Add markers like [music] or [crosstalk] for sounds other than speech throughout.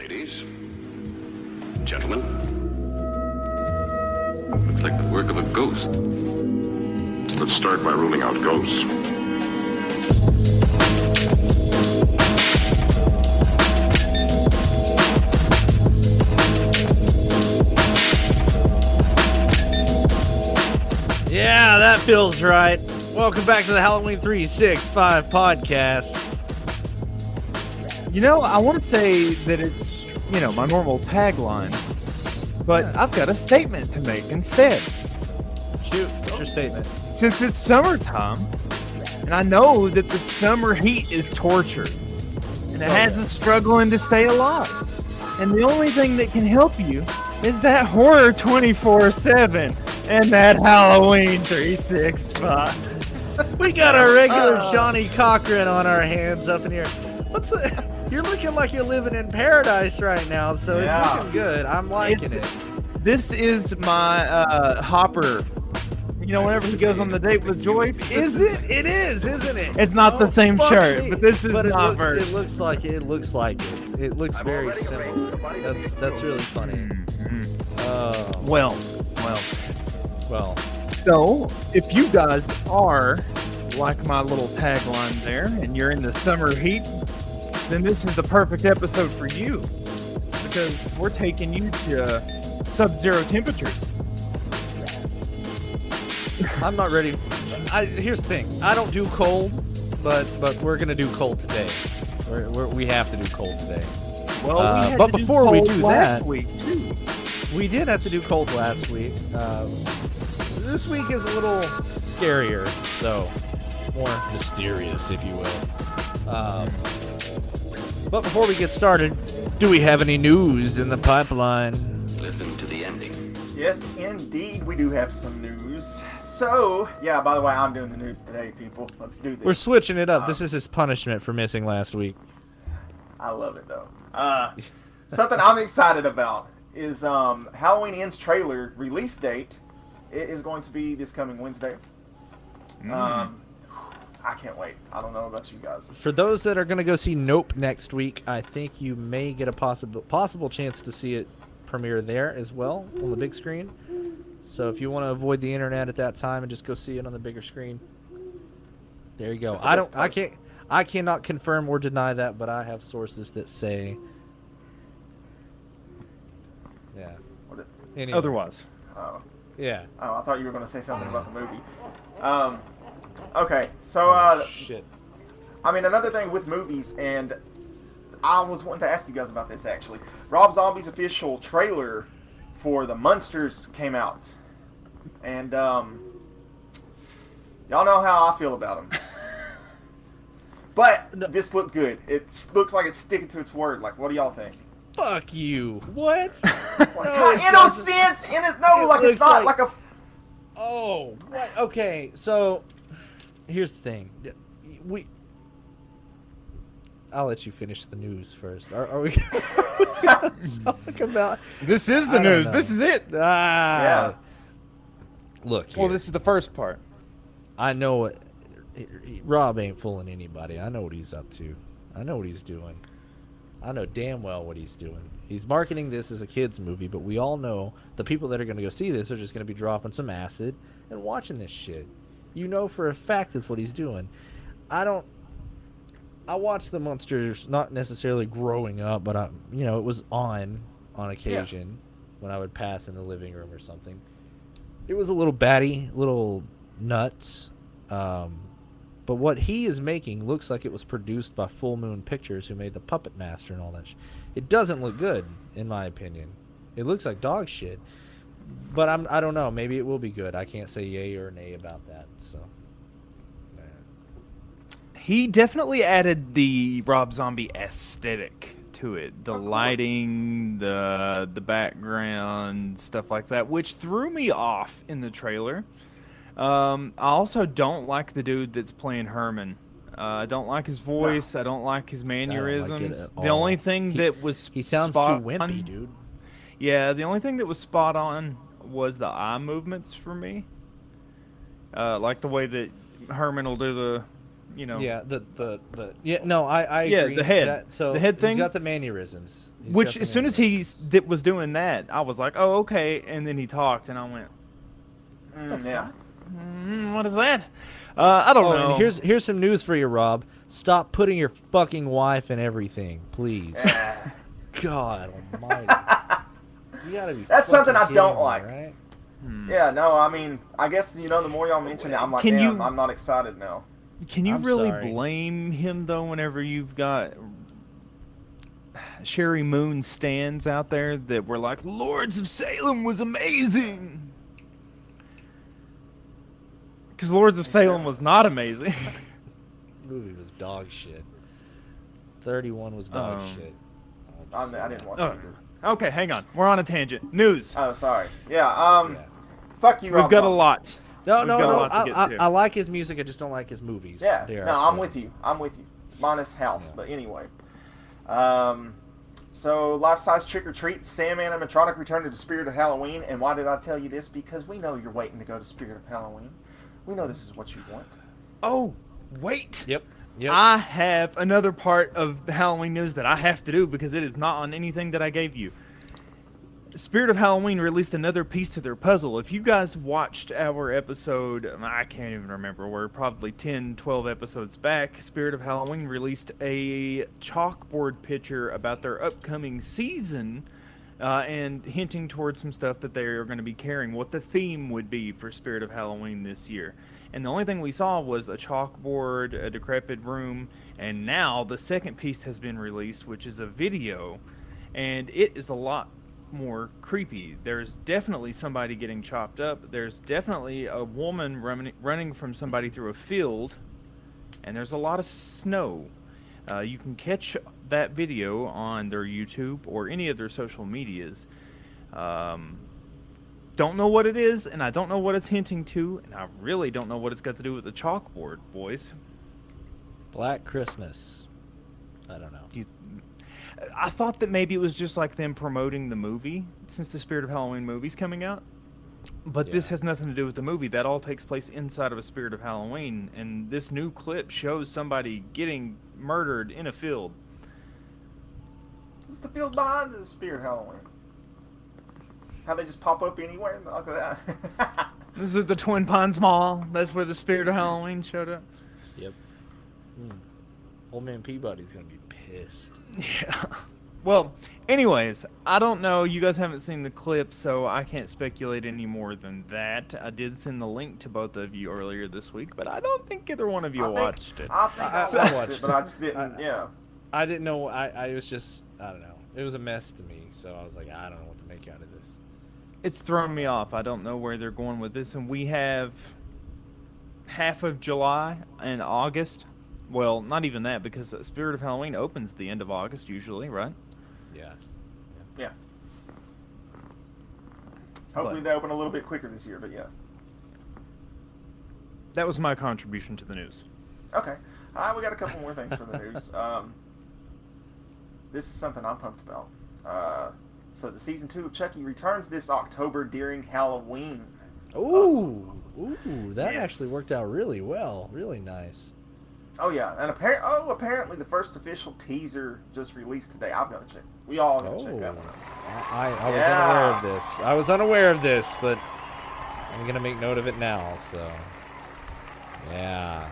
Ladies, gentlemen, looks like the work of a ghost. Let's start by ruling out ghosts. Yeah, that feels right. Welcome back to the Halloween 365 podcast. You know, I want to say that it's, you know, my normal tagline, but I've got a statement to make instead. Shoot, what's your statement? Since it's summertime, and I know that the summer heat is torture, and it has us struggling to stay alive. And the only thing that can help you is that horror 24 7 and that Halloween 365. [laughs] We got our regular Uh. Johnnie Cochran on our hands up in here. What's you're looking like you're living in paradise right now, so Yeah. it's looking good. I'm liking It's- it. This is my uh, Hopper. You know, whenever he goes on the date with Joyce, Is it? It is, isn't it? It's not the same shirt, me. but this is But it not looks. It looks like it. It looks like it. It looks very similar. That's that's really funny. Mhm. Oh Well, well. well. So, if you guys are like my little tagline there, and you're in the summer heat, then this is the perfect episode for you because we're taking you to sub-zero temperatures. I'm not ready. I, here's the thing. I don't do cold, but but we're gonna do cold today. We're, we're, we have to do cold today. Well, Uh, had but to do before we do last that- week too. We did have to do cold last week. Uh, this week is a little scarier, though, more mysterious, if you will. Um, but before we get started, do we have any news in the pipeline? Listen to the ending. Yes, indeed, we do have some news. So, yeah, by the way, I'm doing the news today, people. Let's do this. We're switching it up. Um, This is his punishment for missing last week. I love it, though. Uh, something I'm excited about is um, Halloween Ends trailer release date. It is going to be this coming Wednesday. Um, I can't wait. I don't know about you guys. For those that are going to go see Nope next week, I think you may get a possible possible chance to see it premiere there as well on the big screen. So if you want to avoid the internet at that time and just go see it on the bigger screen, there you go. I don't. I can't. I cannot confirm or deny that, but I have sources that say. Yeah. What it- Anyway, Otherwise, Oh, Yeah. oh, I thought you were going to say something about the movie. Um, okay, so uh, Shit. I mean, another thing with movies, and I was wanting to ask you guys about this actually. Rob Zombie's official trailer for the Munsters came out, and um, y'all know how I feel about them. [laughs] But No. this looked good. It looks like it's sticking to its word. Like, what do y'all think? Fuck you. What? [laughs] Like, No, in no sense, in it, no, It like it's not like- like, a. Oh, what? Okay, so here's the thing. We. I'll let you finish the news first. Are, are we gonna [laughs] talk about? this is the don't news. know. This is it. Ah. Yeah. Look, Well, here. this is the first part. I know what. Rob ain't fooling anybody. I know what he's up to. I know what he's doing. I know damn well what he's doing. He's marketing this as a kids movie, but we all know the people that are going to go see this are just going to be dropping some acid and watching this shit. You know for a fact that's what he's doing. I don't. I watched the Munsters not necessarily growing up, but I, you know, it was on on occasion when I would pass in the living room or something. It was a little batty, little nuts. Um, but what he is making looks like it was produced by Full Moon Pictures, who made the Puppet Master and all that. Sh- it doesn't look good, in my opinion. It looks like dog shit. But I'm I don't know. Maybe it will be good. I can't say yay or nay about that. So. he definitely added the Rob Zombie aesthetic to it. The lighting, the the background, stuff like that, which threw me off in the trailer. Um, I also don't like the dude that's playing Herman. Uh, I don't like his voice. I don't like his mannerisms. at the only thing He- that was He sounds too wimpy, on- dude. Yeah, the only thing that was spot on was the eye movements for me. Uh, like the way that Herman will do the you know. Yeah, the the the yeah. No, I I Yeah, agree. the head. That, so The head thing? He's got the mannerisms. He's Which, the as soon as he did, was doing that, I was like, "Oh, okay." And then he talked, and I went, Mm, yeah. mm, "What is that?" Uh, I don't Oh, know. and here's here's some news for you, Rob. Stop putting your fucking wife in everything, please. [laughs] God [laughs] Almighty. You gotta be. That's something I don't me, like. Right? Hmm. Yeah, no, I mean, I guess you know the more y'all mention it, I'm like, Can damn, you- I'm not excited now. Can you I'm really sorry. blame him though? Whenever you've got Sheri Moon stands out there that were like, "Lords of Salem was amazing," because Lords of Salem was not amazing. [laughs] movie was dog shit. Thirty-one was dog Um, shit. I'm, I didn't watch Oh. it. either. Okay, hang on. We're on a tangent. News. Oh, sorry. Yeah. Um. Yeah. Fuck you, Rob. We've Rob got a lot. No, We've no, got a no. lot to I, get I. I like his music. I just don't like his movies. Yeah. They are No, I'm with you. I'm with you. Minus House, Yeah. but anyway. Um. So, life-size trick or treat, Sam animatronic return to the Spirit of Halloween. And why did I tell you this? Because we know you're waiting to go to Spirit of Halloween. We know this is what you want. Oh, wait. Yep. Yep. I have another part of the Halloween news that I have to do because it is not on anything that I gave you. Spirit of Halloween released another piece to their puzzle. If you guys watched our episode, um, I can't even remember, we're probably 10, 12 episodes back, Spirit of Halloween released a chalkboard picture about their upcoming season uh, and hinting towards some stuff that they are going to be carrying, what the theme would be for Spirit of Halloween this year. And the only thing we saw was a chalkboard, a decrepit room, and now the second piece has been released, which is a video, and it is a lot more creepy. There's definitely somebody getting chopped up. There's definitely a woman running running from somebody through a field, and there's a lot of snow. Uh, you can catch that video on their YouTube or any of their social medias. Um, don't know what it is, and I don't know what it's hinting to, and I really don't know what it's got to do with the chalkboard, boys. Black Christmas. I don't know. You, I thought that maybe it was just like them promoting the movie since the Spirit of Halloween movie's coming out. But this has nothing to do with the movie. That all takes place inside of a Spirit of Halloween, and this new clip shows somebody getting murdered in a field. It's the field behind the Spirit Halloween. How they just pop up anywhere? Look at that. [laughs] This is the Twin Pines Mall. That's where the Spirit of Halloween showed up. Yep. Hmm. Old man Peabody's gonna be pissed. [laughs] Yeah. Well, anyways, I don't know. You guys haven't seen the clip, so I can't speculate any more than that. I did send the link to both of you earlier this week, but I don't think either one of you I think- watched it. I think I, I- I watched, watched it, but I just didn't. I- yeah. I didn't know. I, I was just. I don't know. It was a mess to me. So I was like, I don't know what to make out of this. It's thrown me off. I don't know where they're going with this, and we have half of July and August. Well, not even that because Spirit of Halloween opens the end of August usually, right? Yeah. Yeah. Hopefully But- they open a little bit quicker this year, but yeah. That was my contribution to the news. Okay. All right, we got a couple more things for the news. [laughs] Um, this is something I'm pumped about. Uh, so the season two of Chucky returns this October during Halloween. Ooh. Ooh. That Yes. actually worked out really well. Really nice. Oh yeah, and appar- oh apparently the first official teaser just released today. I've got to check. We all got to Oh. check that one. out. I, I, was Yeah. unaware of this. I was unaware of this, but I'm gonna make note of it now. So. Yeah.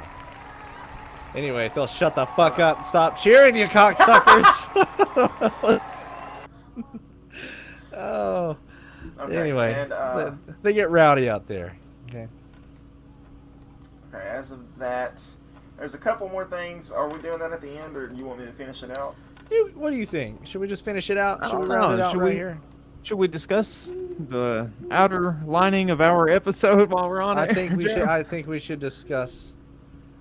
Anyway, they'll shut the fuck up. and Stop cheering, you cocksuckers. [laughs] [laughs] oh. Okay, Anyway, and, uh, they, they get rowdy out there. Okay. Okay, as of that, there's a couple more things. Are we doing that at the end, or do you want me to finish it out? You, what do you think? Should we just finish it out? I Should we don't round it know. out Should right we- here? Should we discuss the outer lining of our episode [laughs] while we're on I it? think we should. [laughs] I think we should discuss.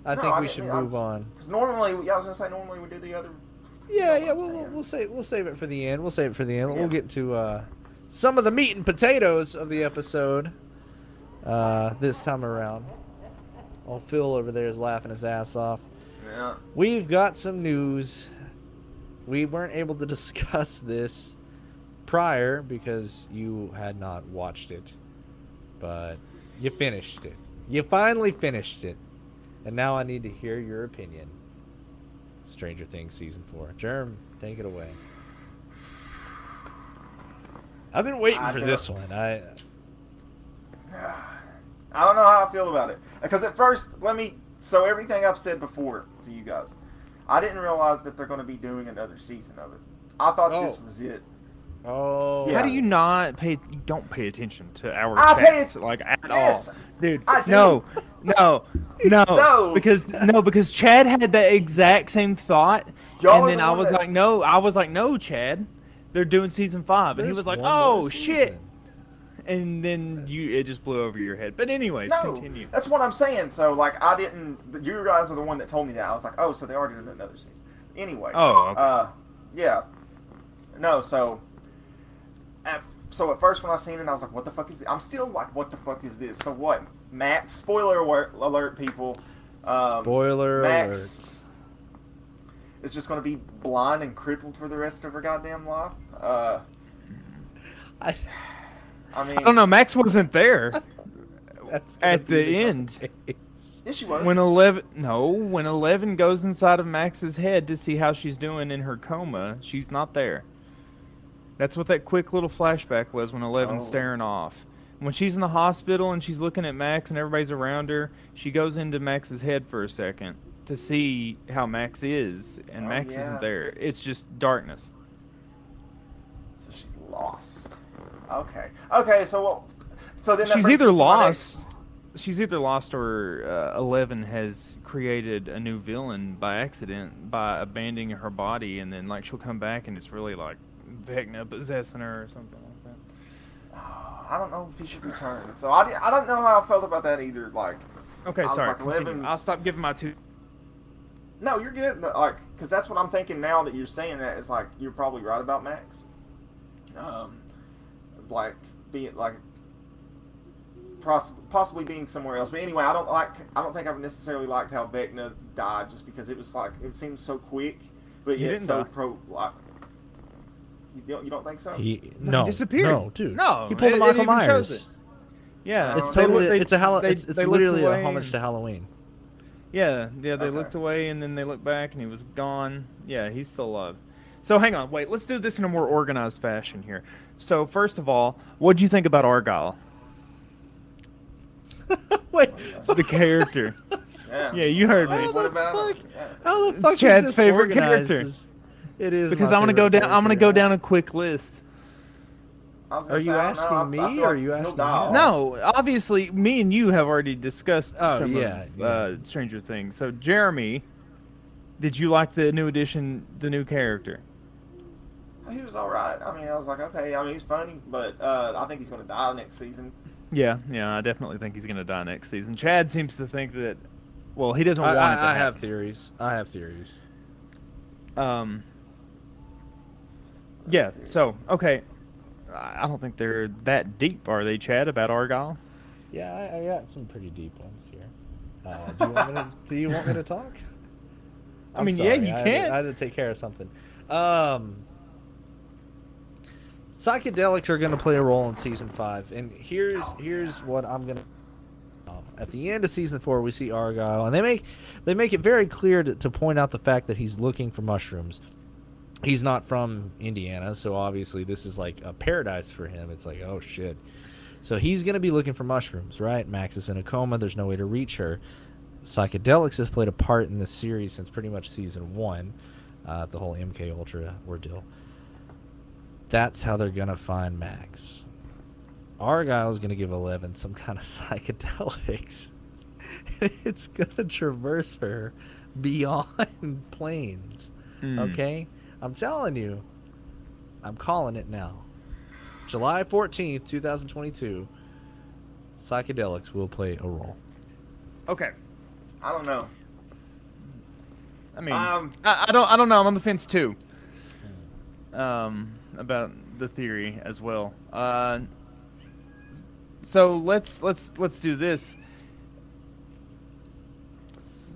I No, think I we mean, should I'm- move on. Because normally, yeah, I was gonna say normally we do the other. Yeah, You know yeah. We'll, we'll we'll save we'll save it for the end. We'll save it for the end. Yeah. We'll get to uh, some of the meat and potatoes of the episode uh, this time around. Old Phil over there is laughing his ass off. Yeah. We've got some news. We weren't able to [laughs] discuss this prior because you had not watched it, but you finished it. You finally finished it, And now I need to hear your opinion. Stranger Things season four. Germ, take it away. I've been waiting I for don't- this one. I I don't know how I feel about it because at first, let me. So everything I've said before to you guys, I didn't realize that they're going to be doing another season of it. I thought this Oh. was it. oh Yeah. How do you not pay? You don't pay attention to our I pay chats it- like at Yes, all, dude. I do. No, no, [laughs] no. So- because no, because Chad had the exact same thought, and then the I was that- like, no, I was like, no, Chad, they're doing season five, and he was like, oh shit, season. And then you it just blew over your head. But anyways, No, continue. that's what I'm saying. So like, I didn't. You guys are the one that told me that. I was like, oh, so they already did another season. Anyway. Oh, okay. Uh, yeah. No, so. At, so at first when I seen it, I was like, what the fuck is this? I'm still like, what the fuck is this? So what? Max, spoiler alert, alert people. Um, Spoiler Max is just going to be blind and crippled for the rest of her goddamn life. Uh, I, I mean, I don't know. Max wasn't there [laughs] at the end. Yes, she was. When Eleven, no, when Eleven goes inside of Max's head to see how she's doing in her coma, she's not there. That's what that quick little flashback was when Eleven's Oh. staring off. When she's in the hospital and she's looking at Max and everybody's around her, she goes into Max's head for a second to see how Max is, and Oh, Max yeah. isn't there. It's just darkness. So she's lost. Okay. Okay. So what? So then she's either me to my lost. next- She's either lost or uh, Eleven has created a new villain by accident by abandoning her body, and then like she'll come back and it's really like Vecna possessing her or something like that. [sighs] I don't know if he should return. So I, I don't know how I felt about that either. Like, Okay, I sorry. Like, Eleven... I'll stop giving my two. no, you're good. Like, because that's what I'm thinking now that you're saying that. It's like you're probably right about Max. Um, like being like poss- possibly being somewhere else. But anyway, I don't like. I don't think I've necessarily liked how Vecna died, just because it was like it seems so quick, but He yet so die. pro. Like, you don't, you don't think so? He, No, no, he disappeared. No, dude. No, he pulled it- a it Michael even Myers. Yeah, It's totally. they- it's a Hall- they- It's, it's they literally a homage to Halloween. Yeah, yeah, they Okay. looked away and then they looked back and he was gone. Yeah, he's still alive. So hang on, wait, let's do this in a more organized fashion here. So first of all, what do you think about Argyle, [laughs] Wait, the character? [laughs] Yeah. Yeah, you heard me. What about fuck? him? Yeah. How the fuck is Chad's favorite organized? character. It is Because I'm gonna go down. I'm gonna go down a quick list. Are you say, I don't know, asking I- I me, or are you asking die. No, obviously, me and you have already discussed Oh, some yeah, of yeah. Uh, Stranger Things. So Jeremy, did you like the new addition, the new character? He was all right. I mean, I was like, okay. I mean, he's funny, but uh, I think he's going to die next season. Yeah, yeah, I definitely think he's gonna die next season. Chad seems to think that. Well, he doesn't I, want I, it to I happen. have theories. I have theories. Um. Yeah. So okay, I I don't think they're that deep, are they, Chad? About Argyle? Yeah, I, I got some pretty deep ones here. Uh, do you want me to? [laughs] do you want me to talk? I I'm mean, yeah, you I had to- can. I had to take care of something. Um, psychedelics are going to play a role in season five, and here's here's what I'm going to. At the end of season four, we see Argyle, and they make they make it very clear to, to point out the fact that he's looking for mushrooms. He's not from Indiana, so obviously this is like a paradise for him. It's like, oh shit. So he's going to be looking for mushrooms, right? Max is in a coma. There's no way to reach her. Psychedelics has played a part in this series since pretty much season one, uh, the whole MK Ultra ordeal. That's how they're going to find Max. Argyle's going to give Eleven some kind of [laughs] psychedelics. [laughs] it's going to traverse her beyond [laughs] planes. Hmm. Okay? I'm telling you. I'm calling it now. July 14th, 2022. Psychedelics will play a role. Okay. I don't know. I mean, Um, I, I don't. I don't know. I'm on the fence too. Um, about the theory as well. Uh, so let's let's let's do this.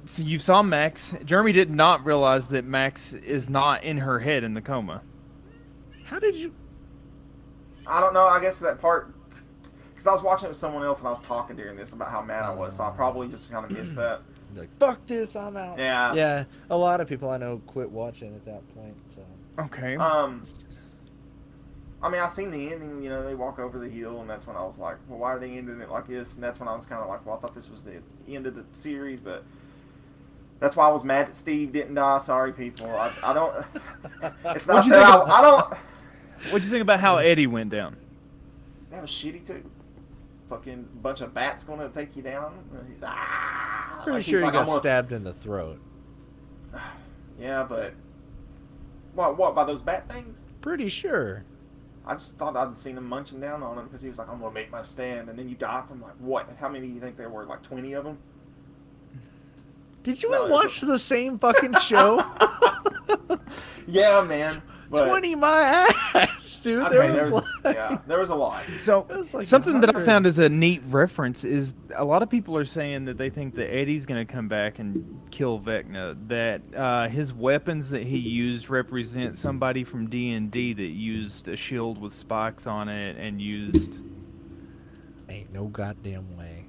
So you saw Max. Jeremy did not realize that Max is not in her head in the coma. How did you I don't know. I guess that part because I was watching it with someone else and I was talking during this about how mad I was, so I probably just kind of missed that. [clears throat] Like fuck this, I'm out. Yeah. Yeah. A lot of people I know quit watching at that point. So Okay. Um, I mean, I seen the ending. You know, they walk over the hill, and that's when I was like, "Well, why are they ending it like this?" And that's when I was kind of like, "Well, I thought this was the end of the series," but that's why I was mad that Steve didn't die. Sorry, people. I, I don't. [laughs] It's not What'd you that think I, I don't. What'd you think about how Eddie went down? That was shitty too. Fucking bunch of bats going to take you down. He's ah. pretty like, he's sure he like, got gonna-" stabbed in the throat. [sighs] Yeah, but what? What by those bat things? Pretty sure. I just thought I'd seen him munching down on him because he was like, "I'm gonna make my stand," and then you die from like what? And how many do you think there were? Like twenty of them? Did you No, watch the same fucking show? [laughs] Yeah, man. But, Twenty my ass, [laughs] dude. I There mean, there was, was, like- yeah, there was a lot. [laughs] So like something that I found as a neat reference is a lot of people are saying that they think that Eddie's going to come back and kill Vecna. That uh, his weapons that he used represent somebody from D and D that used a shield with spikes on it and used. Ain't no goddamn way.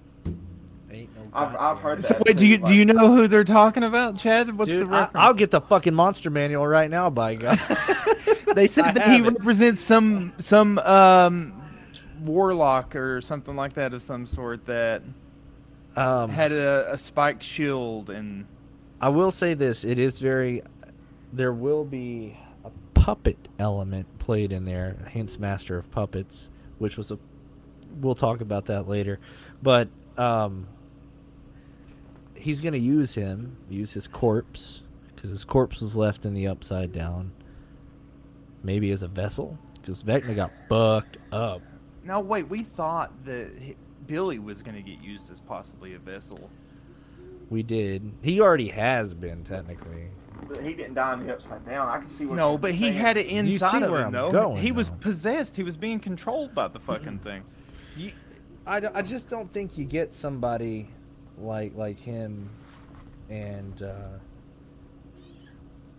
Ain't no. I've- I've heard way. So that wait, do too, you do you know who they're talking about, Chad? What's Dude, the I, reference? I'll get the fucking monster manual right now, by God. [laughs] [laughs] they said I that he it. represents some some um, warlock or something like that of some sort that um, had a, a spiked shield and I will say this: it is very. There will be a puppet element played in there, hence Master of Puppets, which was a. We'll talk about that later, but um, he's gonna use him, use his corpse, because his corpse was left in the Upside Down. Maybe as a vessel, because Vecna got fucked up. No, wait. We thought that Billy was going to get used as possibly a vessel. We did. He already has been technically. But he didn't die in the upside down. I can see what. No, you're but he saying. had it You see inside of where him, I'm though. going, he was though. possessed. He was being controlled by the fucking [clears throat] thing. You, I, d- I just don't think you get somebody like like him and uh,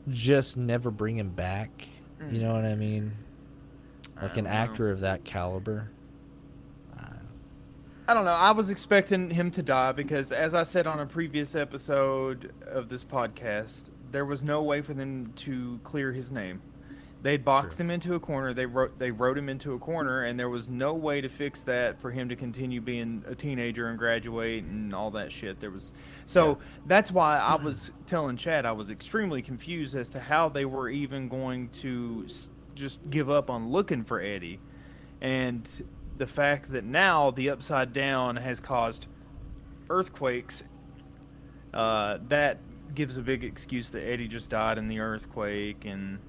just never bring him back. You know what I mean? I Like an don't know. actor of that caliber. I don't know. I was expecting him to die because, as I said on a previous episode of this podcast, there was no way for them to clear his name. They boxed True. him into a corner. They wrote they wrote him into a corner, and there was no way to fix that for him to continue being a teenager and graduate and all that shit. There was, so that's why I was telling Chad I was extremely confused as to how they were even going to just give up on looking for Eddie, and the fact that now the Upside Down has caused earthquakes. Uh, that gives a big excuse that Eddie just died in the earthquake, and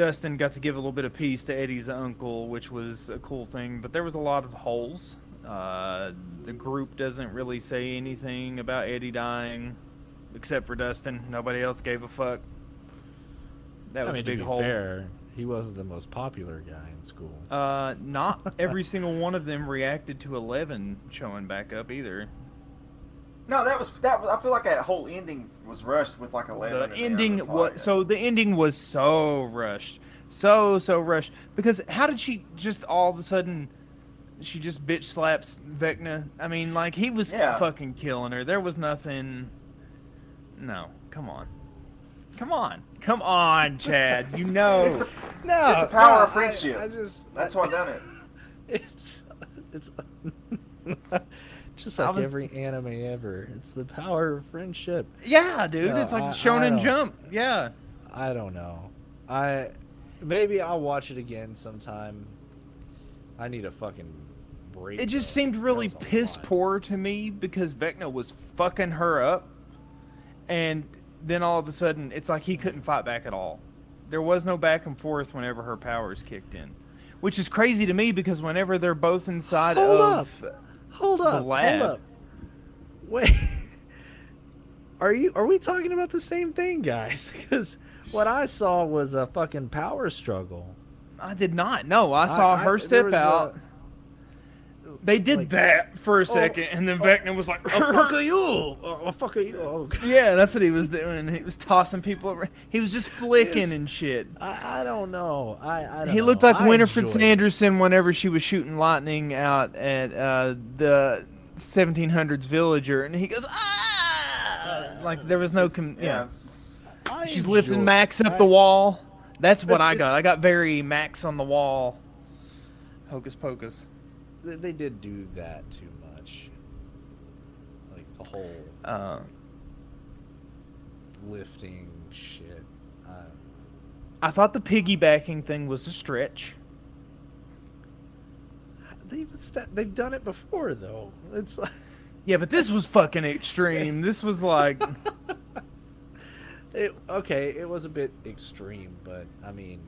Dustin got to give a little bit of peace to Eddie's uncle, which was a cool thing. But there was a lot of holes. Uh, the group doesn't really say anything about Eddie dying, except for Dustin. Nobody else gave a fuck. That was I mean, a big to be hole. fair, he wasn't the most popular guy in school. Uh, not every [laughs] single one of them reacted to Eleven showing back up either. No, that was that. Was, I feel like that whole ending was rushed with like a the in there. ending It's was like- so the ending was so rushed so so rushed because how did she just all of a sudden she just bitch slaps Vecna I mean like he was Yeah. fucking killing her there was nothing no come on come on come on Chad you It's know the, No, it's the power no, of friendship. I, I just that's what I done it. [laughs] it's it's [laughs] [laughs] just like was- every anime ever. It's the power of friendship. yeah dude No, it's like I- I Shonen don't- Jump yeah I don't know. I maybe I'll watch it again sometime. I need a fucking break. it just though. seemed really That was a piss poor to me because Vecna was fucking her up, and then all of a sudden it's like he couldn't fight back at all. There was no back and forth whenever her powers kicked in, which is crazy to me because whenever they're both inside Hold of Hold up. Hold up. Wait. [laughs] Are you are we talking about the same thing, guys? [laughs] Because what I saw was a fucking power struggle. I did not know. I saw I- her there step out. They did like- that for a second, and then Vecna was like, oh, fuck are you? Oh, oh, fuck are you? Oh, God. "Yeah, that's what he was doing. He was tossing people around. He was just flicking Yes. and shit." I, I don't know. I, I don't He looked know. like I Winifred it. Sanderson whenever she was shooting lightning out at uh, the 1700s villager, and he goes, ah! uh, like there was no com- yeah. yeah. She's lifting Max up the wall. That's what I got. I got very Max on the wall. Hocus pocus. They, they did do that too much. Like the whole Uh, lifting shit. Uh, I thought the piggybacking thing was a stretch. they've st- they've done it before though. It's like [laughs] Yeah, but this was fucking extreme. This was like, [laughs] it, okay, it was a bit extreme, but I mean,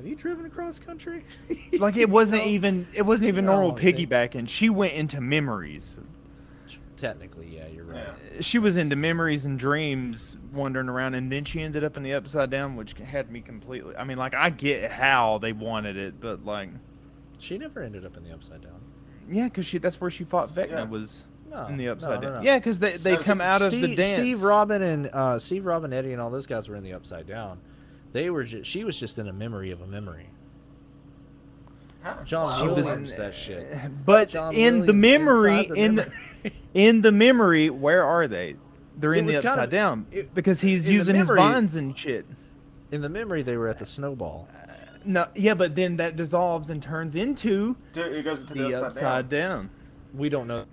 have you driven across country? [laughs] like it wasn't No. even it wasn't even No, normal piggybacking. She went into memories. Technically, yeah, you're right. Yeah. She was into memories and dreams, wandering around, and then she ended up in the upside down, which had me completely. I mean, like I get how they wanted it, but like, She never ended up in the upside down. yeah, because she that's where she fought Vecna Yeah. was No, in the upside no, down. no. Yeah, because they they So come out of the dance. Steve Robin and uh, Steve Robin, Eddie, and all those guys were in the upside down. They were. Ju- she was just in a memory of a memory. John She was Williams, that uh, shit. But John in the memory, the in the memory. [laughs] in the memory, where are they? They're It in the upside kind of- down it- because he's in the using his bonds and shit. in the memory, they were at the snowball. Uh, no, yeah, but then that dissolves and turns into Dude, it goes into the, the upside, upside down. down. We don't know.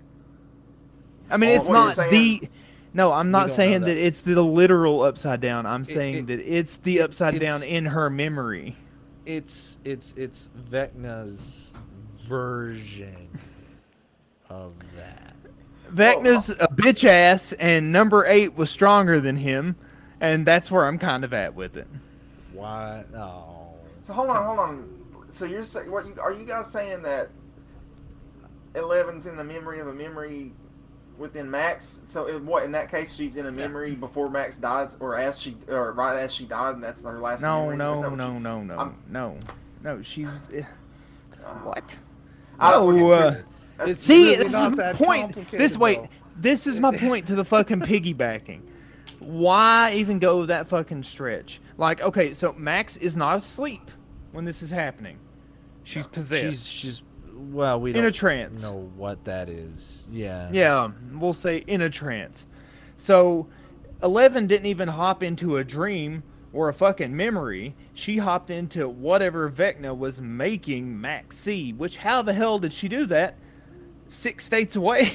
I mean, Oh, it's not saying- the. No, I'm not saying that. that. it's the literal upside down. I'm It- saying it- that it's the upside it's- down in her memory. It's it's it's Vecna's version of that. Vecna's a bitch ass, and number eight was stronger than him, and that's where I'm kind of at with it. Why? Oh. So hold on, hold on. So you're saying what? You, are you guys saying that Eleven's in the memory of a memory within Max? So in what? In that case, she's in a memory before Max dies, or as she, or right as she died, and that's her last. No, memory? No, no, you- no, no, I'm- no, no. She was. eh, What? I don't No, uh, into it. That's- See, really this is my point. This wait, though. this is my point to the fucking [laughs] piggybacking. Why even go that fucking stretch? Like, okay, so Max is not asleep when this is happening. She's possessed. She's she's well, we In a don't trance. know what that is. Yeah. Yeah, we'll say in a trance. So, Eleven didn't even hop into a dream or a fucking memory. She hopped into whatever Vecna was making Max see. Which, how the hell did she do that? Six states away.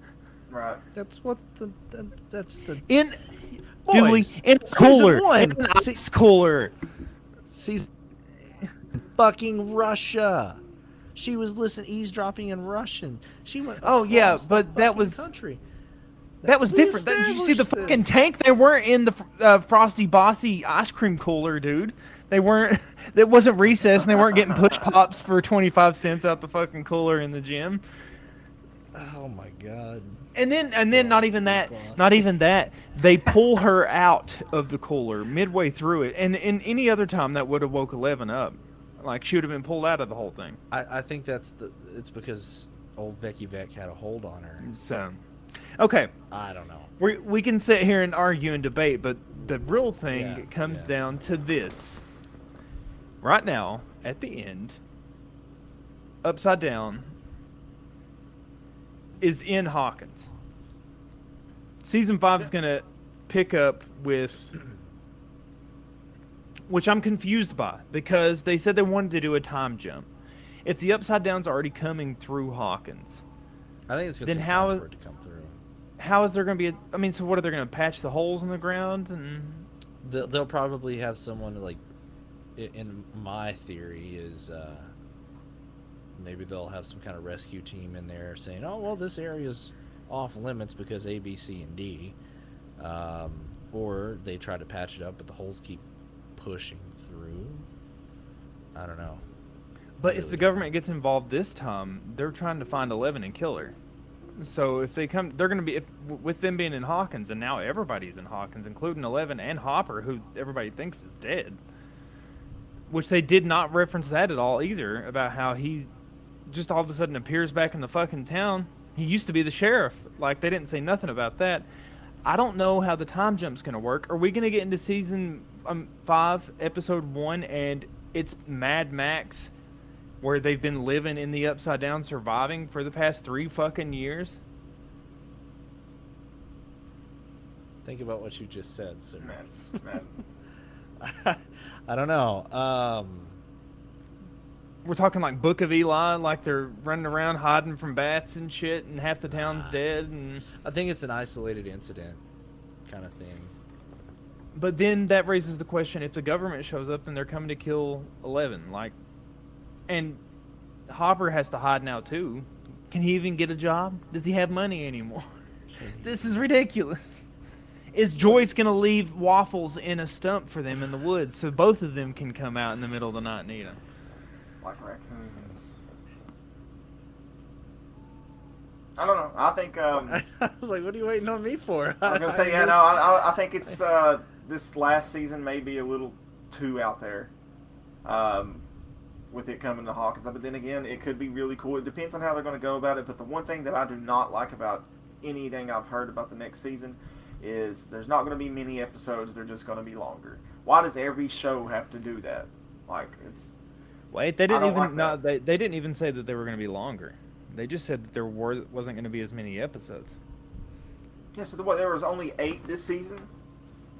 [laughs] right. That's what the that, that's the in Boys, Julie, in a cooler, one. in an ice cooler. She's fucking Russia. She was listening, eavesdropping in Russian. She went. Oh, yeah, but that was- country. That was We different. That, did you see the fucking this. tank? They weren't in the uh, Frosty Bossy ice cream cooler, dude. They weren't. [laughs] That wasn't recess, and they weren't getting push pops for twenty five cents out the fucking cooler in the gym. Oh my god. And then, and then, not even that. Not even that. They pull her out of the cooler midway through it, and in any other time that would have woke Eleven up. Like she would have been pulled out of the whole thing. I, I think that's the. It's because old Becky Beck had a hold on her. So, okay. I don't know. We we can sit here and argue and debate, but the real thing Yeah, comes yeah. down to this. Right now, at the end, upside down is in Hawkins. Season five is gonna pick up with, which I'm confused by because they said they wanted to do a time jump. If the upside down's already coming through Hawkins, I think it's gonna Then take how- time for it to come through. how is there going to be a I mean, so what are they going to patch the holes in the ground and They'll, they'll probably have someone like. In my theory is. uh Maybe they'll have some kind of rescue team in there saying, "Oh well, this area's off limits because A, B, C, and D," um, or they try to patch it up, but the holes keep pushing through. I don't know. But if the government gets involved this time, they're trying to find Eleven and kill her. So if they come, they're going to be if, with them being in Hawkins, and now everybody's in Hawkins, including Eleven and Hopper, who everybody thinks is dead. Which they did not reference that at all either about how he just all of a sudden appears back in the fucking town. He used to be the sheriff. Like they didn't say nothing about that. I don't know how the time jump's going to work. Are we going to get into season um, five, episode one, and it's Mad Max, where they've been living in the upside down, surviving for the past three fucking years? Think about what you just said, sir. Man, [laughs] man. I don't know. Um, We're talking like Book of Eli, like they're running around hiding from bats and shit, and half the town's Nah. dead. And I think it's an isolated incident, kind of thing. But then that raises the question: if the government shows up and they're coming to kill Eleven, like, and Hopper has to hide now too. Can he even get a job? Does he have money anymore? [laughs] this is ridiculous. Is Joyce gonna leave waffles in a stump for them in the woods so both of them can come out in the middle of the night and eat them? like raccoons. I don't know. I think um, [laughs] I was like, "What are you waiting on me for?" I was gonna [laughs] say yeah. No, I, I, I think it's uh, this last season may be a little too out there, um, with it coming to Hawkins. But then again, it could be really cool. It depends on how they're gonna go about it. But the one thing that I do not like about anything I've heard about the next season is there's not gonna be many episodes. They're just gonna be longer. Why does every show have to do that? Like it's Wait, they didn't even like no, they they didn't even say that they were going to be longer. They just said that there were wasn't going to be as many episodes. yeah. So the, what? There was only eight this season.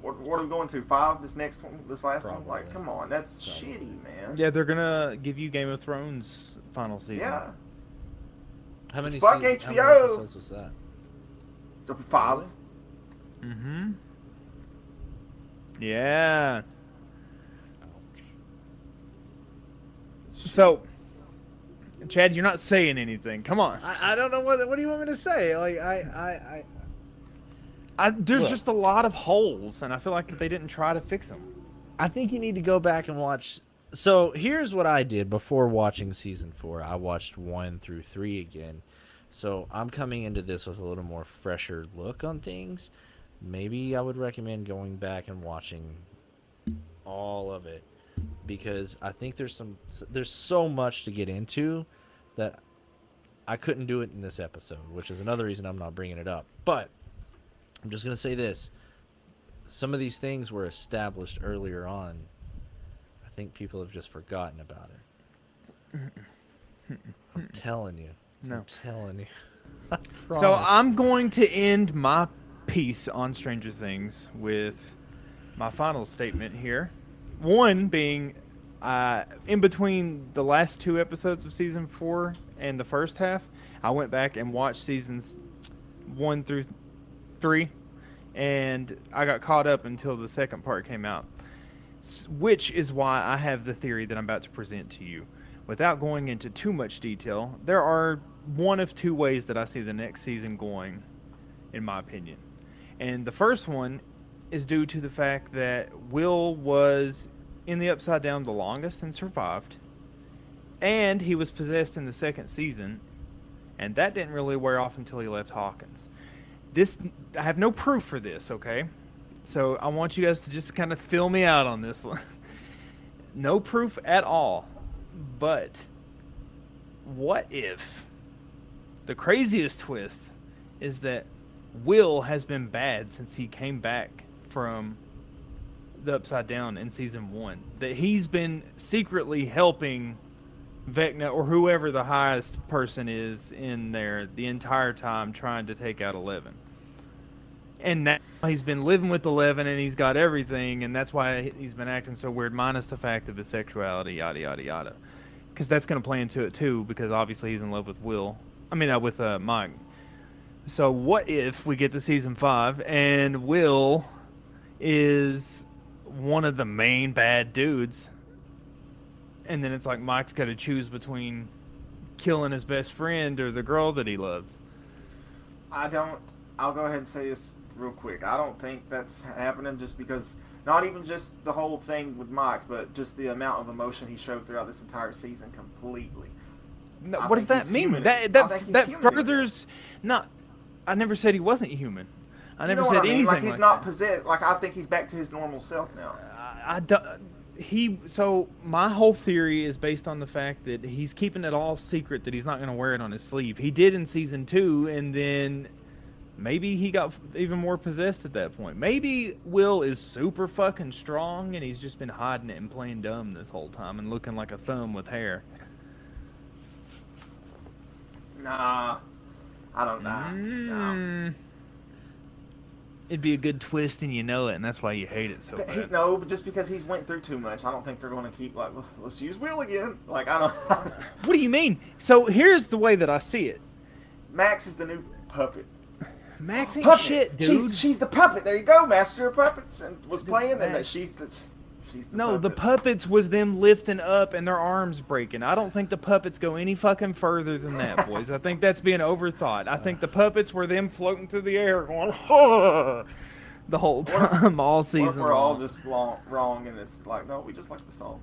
What, what are we going to? Five? This next one? This last one? Like, Probably. come on, that's Probably. shitty, man. Yeah, they're gonna give you Game of Thrones final season. Yeah. How many? Fuck seasons- how many HBO. episodes was that? So five. Really? Mm-hmm. Yeah. So, Chad, you're not saying anything. Come on. I, I don't know what. What do you want me to say? Like I, I, I I, there's Look. just a lot of holes, and I feel like they didn't try to fix them. I think you need to go back and watch. So here's what I did before watching season four. I watched one through three again. So I'm coming into this with a little more fresher look on things. Maybe I would recommend going back and watching all of it because I think there's some there's so much to get into that I couldn't do it in this episode, which is another reason I'm not bringing it up. But I'm just gonna say this: some of these things were established earlier on. I think people have just forgotten about it. I'm telling you. No. I'm telling you. [laughs] So. I'm going to end my piece on Stranger Things with my final statement here. One being, uh, in between the last two episodes of season four and the first half, I went back and watched seasons one through three, and I got caught up until the second part came out. Which is why I have the theory that I'm about to present to you. Without going into too much detail, there are one of two ways that I see the next season going, in my opinion. And the first one is due to the fact that Will was in the Upside Down the longest and survived, and he was possessed in the second season, and that didn't really wear off until he left Hawkins. This I have no proof for this, okay? So I want you guys to just kind of fill me out on this one. [laughs] no proof at all. But what if the craziest twist is that Will has been bad since he came back from the Upside Down in season one? That he's been secretly helping Vecna or whoever the highest person is in there the entire time trying to take out Eleven. And now he's been living with Eleven and he's got everything, and that's why he's been acting so weird, minus the fact of his sexuality, yada, yada, yada. Because that's going to play into it too, because obviously he's in love with Will. I mean, uh, with uh, Mike. So what if we get to season five and Will is one of the main bad dudes, and then it's like Mike's got to choose between killing his best friend or the girl that he loves. I don't. I'll go ahead and say this real quick. I don't think that's happening just because not even just the whole thing with Mike, but just the amount of emotion he showed throughout this entire season completely. No, what does that mean? human. That that that furthers not. I never said he wasn't human. I You never know said I mean? anything Like he's like not that. possessed. Like I think he's back to his normal self now. I, I don't- he so my whole theory is based on the fact that he's keeping it all secret that he's not going to wear it on his sleeve. He did in season 2 and then maybe he got even more possessed at that point. Maybe Will is super fucking strong and he's just been hiding it and playing dumb this whole time and looking like a thumb with hair. Nah, I don't know. Mm. It'd be a good twist, and you know it, and that's why you hate it so But he's no, but just because he's went through too much, I don't think they're going to keep like, let's use Will again. Like I don't. [laughs] What do you mean? So here's the way that I see it. Max is the new puppet. Max ain't Puppet. shit, dude. She's, she's the puppet. There you go, master of puppets, and was playing, and that she's the she's the no, the puppets was them lifting up and their arms breaking. I don't think the puppets go any fucking further than that, [laughs] boys. I think that's being overthought. I think the puppets were them floating through the air going [laughs] the whole time, all What if season we're all just long, wrong, and it's like, no, we just like the song.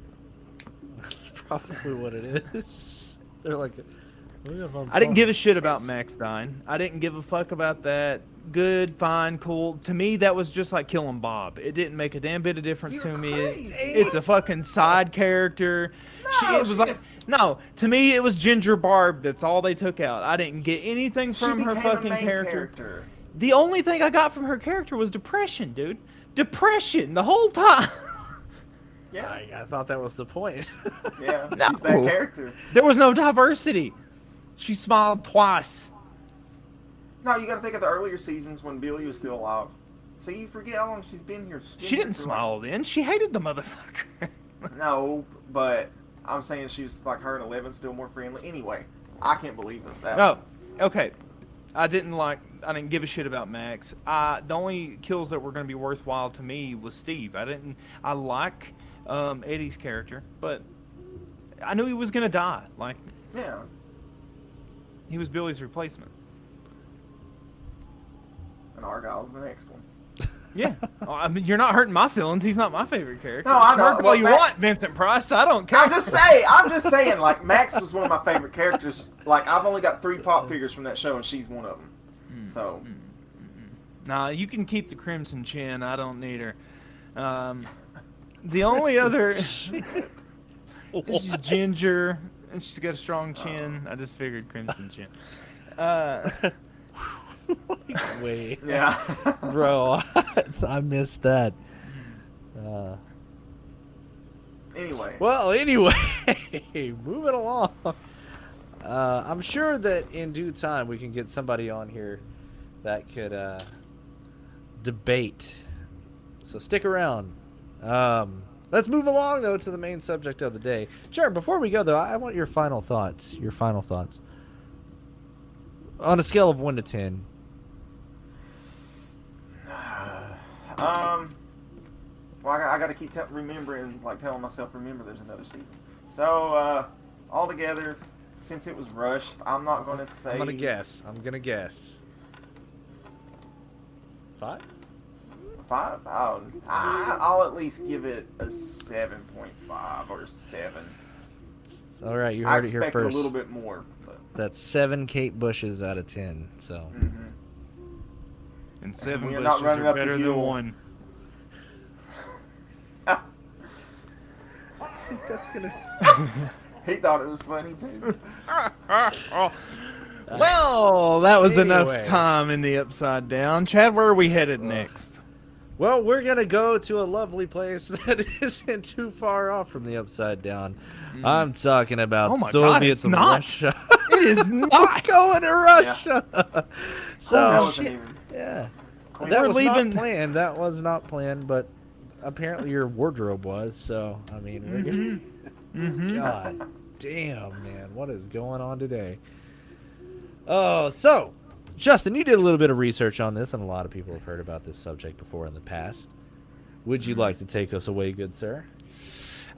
That's probably what it is. They're like, "We have on I didn't give a shit about Max dying. I didn't give a fuck about that. Good, fine, cool. To me, that was just like killing Bob. It didn't make a damn bit of difference You're to me. crazy. It's a fucking side character. she, No, it was she like just- no. To me, it was Ginger Barb. That's all they took out. I didn't get anything She from her fucking character. character. The only thing I got from her character was depression, dude. Depression the whole time. [laughs] Yeah, I, I thought that was the point. yeah, [laughs] she's that character. there was no diversity. She smiled twice. No, you got to think of the earlier seasons when Billy was still alive. See, you forget how long she's been here. She's been She didn't for, like- smile then. She hated the motherfucker. [laughs] No, but I'm saying she was like her and Eleven still more friendly. Anyway, I can't believe it. That No, okay. I didn't like. I didn't give a shit about Max. I the only kills that were going to be worthwhile to me was Steve. I didn't. I like um, Eddie's character, but I knew he was going to die. Like Yeah. he was Billy's replacement. And Argyle's the next one. Yeah. Well, [laughs] I mean, you're not hurting my feelings. He's not my favorite character. No, I know, Smirk all you Max- want, Vincent Price. I don't care. I'm just saying. I'm just saying. Like Max was one of my favorite characters. Like I've only got three pop figures from that show, and she's one of them. Hmm. So Nah, you can keep the Crimson Chin. I don't need her. Um, the only other. She's [laughs] ginger, and she's got a strong chin. I just figured Crimson Chin. Uh, [laughs] [laughs] Wait, yeah. [laughs] bro, I missed that. Uh, anyway. well, anyway, [laughs] moving along. Uh, I'm sure that in due time we can get somebody on here that could uh, debate. So stick around. Um, let's move along though to the main subject of the day. Sure. Before we go though, I want your final thoughts. Your final thoughts on a scale of one to ten. Um. Well, I, got- I got to keep remembering, like telling myself, remember there's another season. So, uh, altogether, since it was rushed, I'm not going to say. I'm gonna guess. I'm gonna guess. Five. Five. I'll, I, I'll at least give it a seven point five or seven. All right, you I heard it here expected first. a little bit more, but. That's seven Kate Bushes out of ten. So mhm. And seven we are not bushes running are up the better than hill. one. [laughs] [laughs] he thought it was funny too. [laughs] Well, that was Anyway. enough time in the upside down. Chad, where are we headed next? Well, we're gonna go to a lovely place that isn't too far off from the upside down. Mm-hmm. I'm talking about. Oh my God, Soviets it's of not. Russia. It is not. going to Russia. that so wasn't even. Yeah, that We're was leaving- not planned. That was not planned, but apparently your wardrobe was. So I mean, we're gonna. Mm-hmm. God damn, man, what is going on today? Oh, so Justin, you did a little bit of research on this, and a lot of people have heard about this subject before in the past. Would you like to take us away, good sir?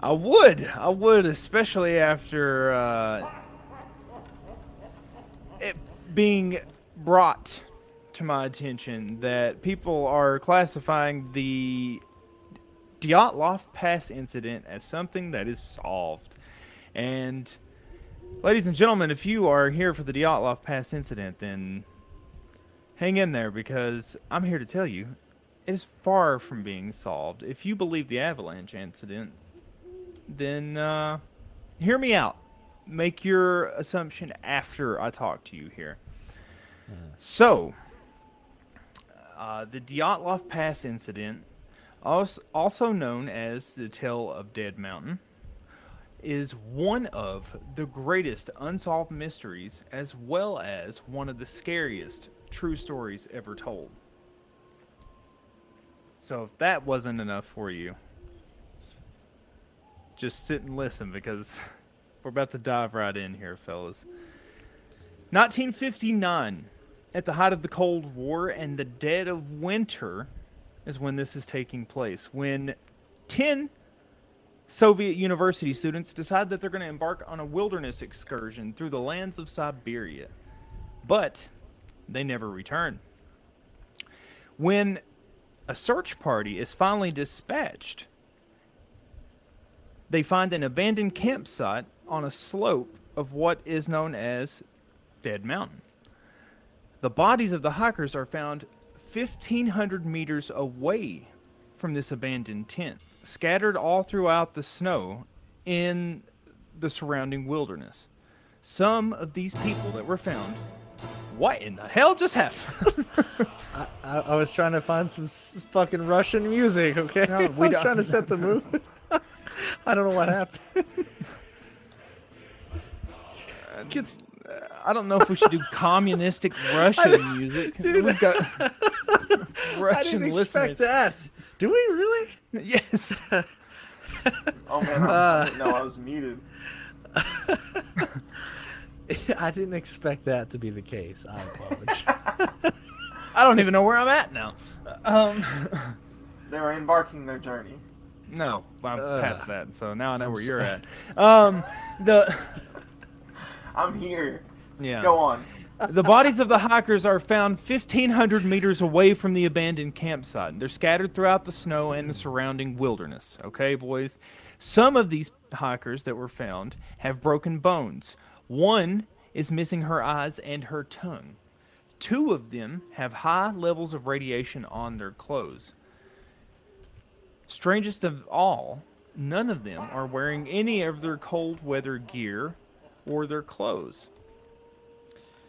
I would. I would, especially after uh, it being brought to my attention that people are classifying the Dyatlov Pass incident as something that is solved. And, ladies and gentlemen, if you are here for the Dyatlov Pass incident, then hang in there because I'm here to tell you it is far from being solved. If you believe the avalanche incident, then uh, hear me out. Make your assumption after I talk to you here. So, uh, the Dyatlov Pass incident, also known as the Tale of Dead Mountain, is one of the greatest unsolved mysteries as well as one of the scariest true stories ever told. So if that wasn't enough for you, just sit and listen because [laughs] we're about to dive right in here, fellas. 1959, at the height of the Cold War and the dead of winter, is when this is taking place. When 10 Soviet university students decide that they're going to embark on a wilderness excursion through the lands of Siberia. But they never return. When a search party is finally dispatched, they find an abandoned campsite on a slope of what is known as Dead Mountain. The bodies of the hikers are found 1,500 meters away from this abandoned tent, scattered all throughout the snow in the surrounding wilderness. Some of these people that were found. What in the hell just happened? [laughs] I, I, I was trying to find some s- fucking Russian music. Okay, No, [laughs] I we was don't- trying to set the mood. [laughs] I don't know what happened. Kids, I don't know if we should do [laughs] communistic Russian music. [laughs] Dude, We've got Russian [laughs] I didn't listeners. expect that. Do we really? Yes. Oh man, I, I Uh. didn't I was muted. I didn't expect that to be the case. I apologize. I don't even know where I'm at now. Um, They were embarking their journey. no, I'm Ugh. past that, so now I know I'm where so- you're at. Um, the I'm here. yeah. Go on. The bodies of the hikers are found 1,500 meters away from the abandoned campsite. They're scattered throughout the snow and the surrounding wilderness. Okay, boys? Some of these hikers that were found have broken bones. One is missing her eyes and her tongue. Two of them have high levels of radiation on their clothes. Strangest of all, none of them are wearing any of their cold weather gear or their clothes.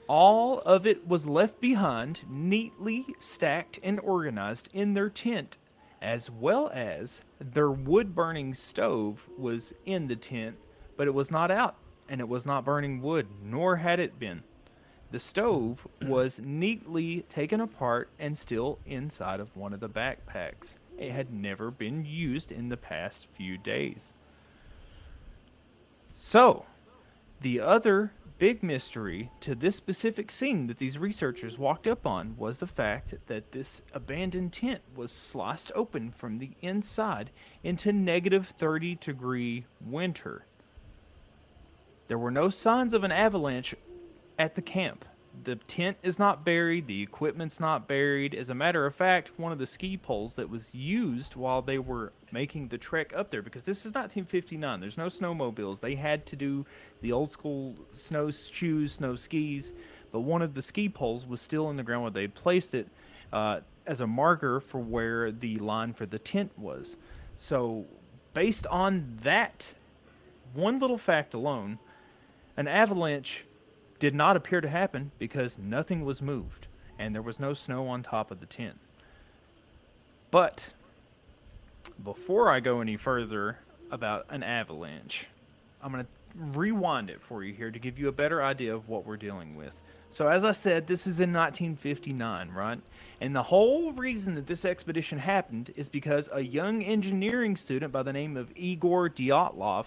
All of it was left behind, neatly stacked and organized in their tent, as well as their wood burning stove was in the tent, but it was not out, and it was not burning wood, nor had it been. The stove was neatly taken apart and still inside of one of the backpacks. It had never been used in the past few days. So, the other big mystery to this specific scene that these researchers walked up on was the fact that this abandoned tent was sliced open from the inside into negative 30 degree winter. There were no signs of an avalanche at the camp. The tent is not buried, the equipment's not buried. As a matter of fact, one of the ski poles that was used while they were making the trek up there, because this is 1959, there's no snowmobiles. They had to do the old school snowshoes, snow skis, but one of the ski poles was still in the ground where they placed it uh, as a marker for where the line for the tent was. So, based on that one little fact alone, an avalanche did not appear to happen because nothing was moved and there was no snow on top of the tent. But before I go any further about an avalanche, I'm going to rewind it for you here to give you a better idea of what we're dealing with. So, as I said, this is in 1959, right? And the whole reason that this expedition happened is because a young engineering student by the name of Igor Dyatlov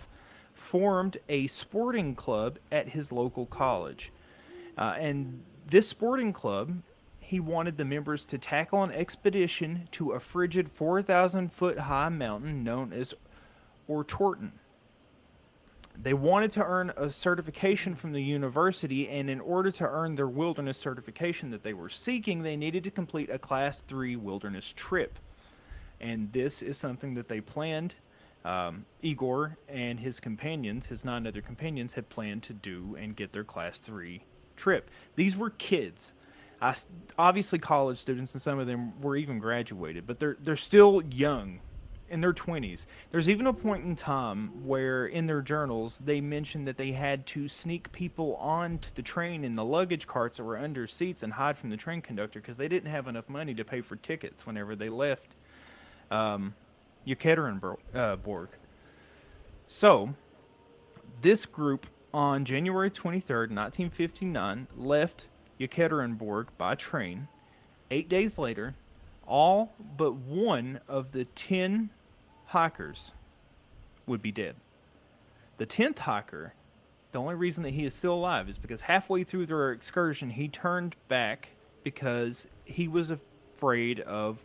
formed a sporting club at his local college. Uh, and this sporting club, he wanted the members to tackle an expedition to a frigid 4,000 foot high mountain known as Otorten. They wanted to earn a certification from the university, and in order to earn their wilderness certification that they were seeking, they needed to complete a Class 3 wilderness trip. And this is something that they planned. Um, Igor and his companions, his nine other companions, had planned to do and get their Class 3 trip. These were kids. I obviously, college students, and some of them were even graduated, but they're, they're still young in their 20s. There's even a point in time where in their journals they mentioned that they had to sneak people onto the train in the luggage carts that were under seats and hide from the train conductor because they didn't have enough money to pay for tickets whenever they left um, Yekaterinburg. Uh, so, this group on January 23rd, 1959, left Yekaterinburg by train. Eight days later, all but one of the 10 hikers would be dead. The 10th hiker, the only reason that he is still alive is because halfway through their excursion, he turned back because he was afraid of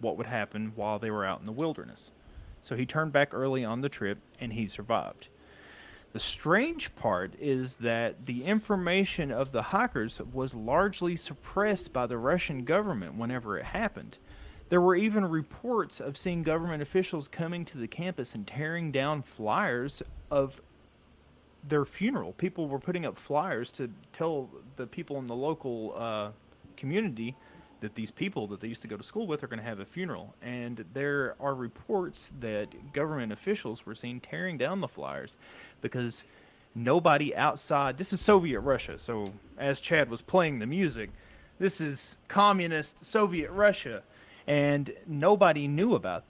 what would happen while they were out in the wilderness. So he turned back early on the trip and he survived. The strange part is that the information of the hikers was largely suppressed by the Russian government whenever it happened. There were even reports of seeing government officials coming to the campus and tearing down flyers of their funeral. People were putting up flyers to tell the people in the local uh, community that these people that they used to go to school with are going to have a funeral. And there are reports that government officials were seen tearing down the flyers because nobody outside this is Soviet Russia. So as Chad was playing the music, this is communist Soviet Russia and nobody knew about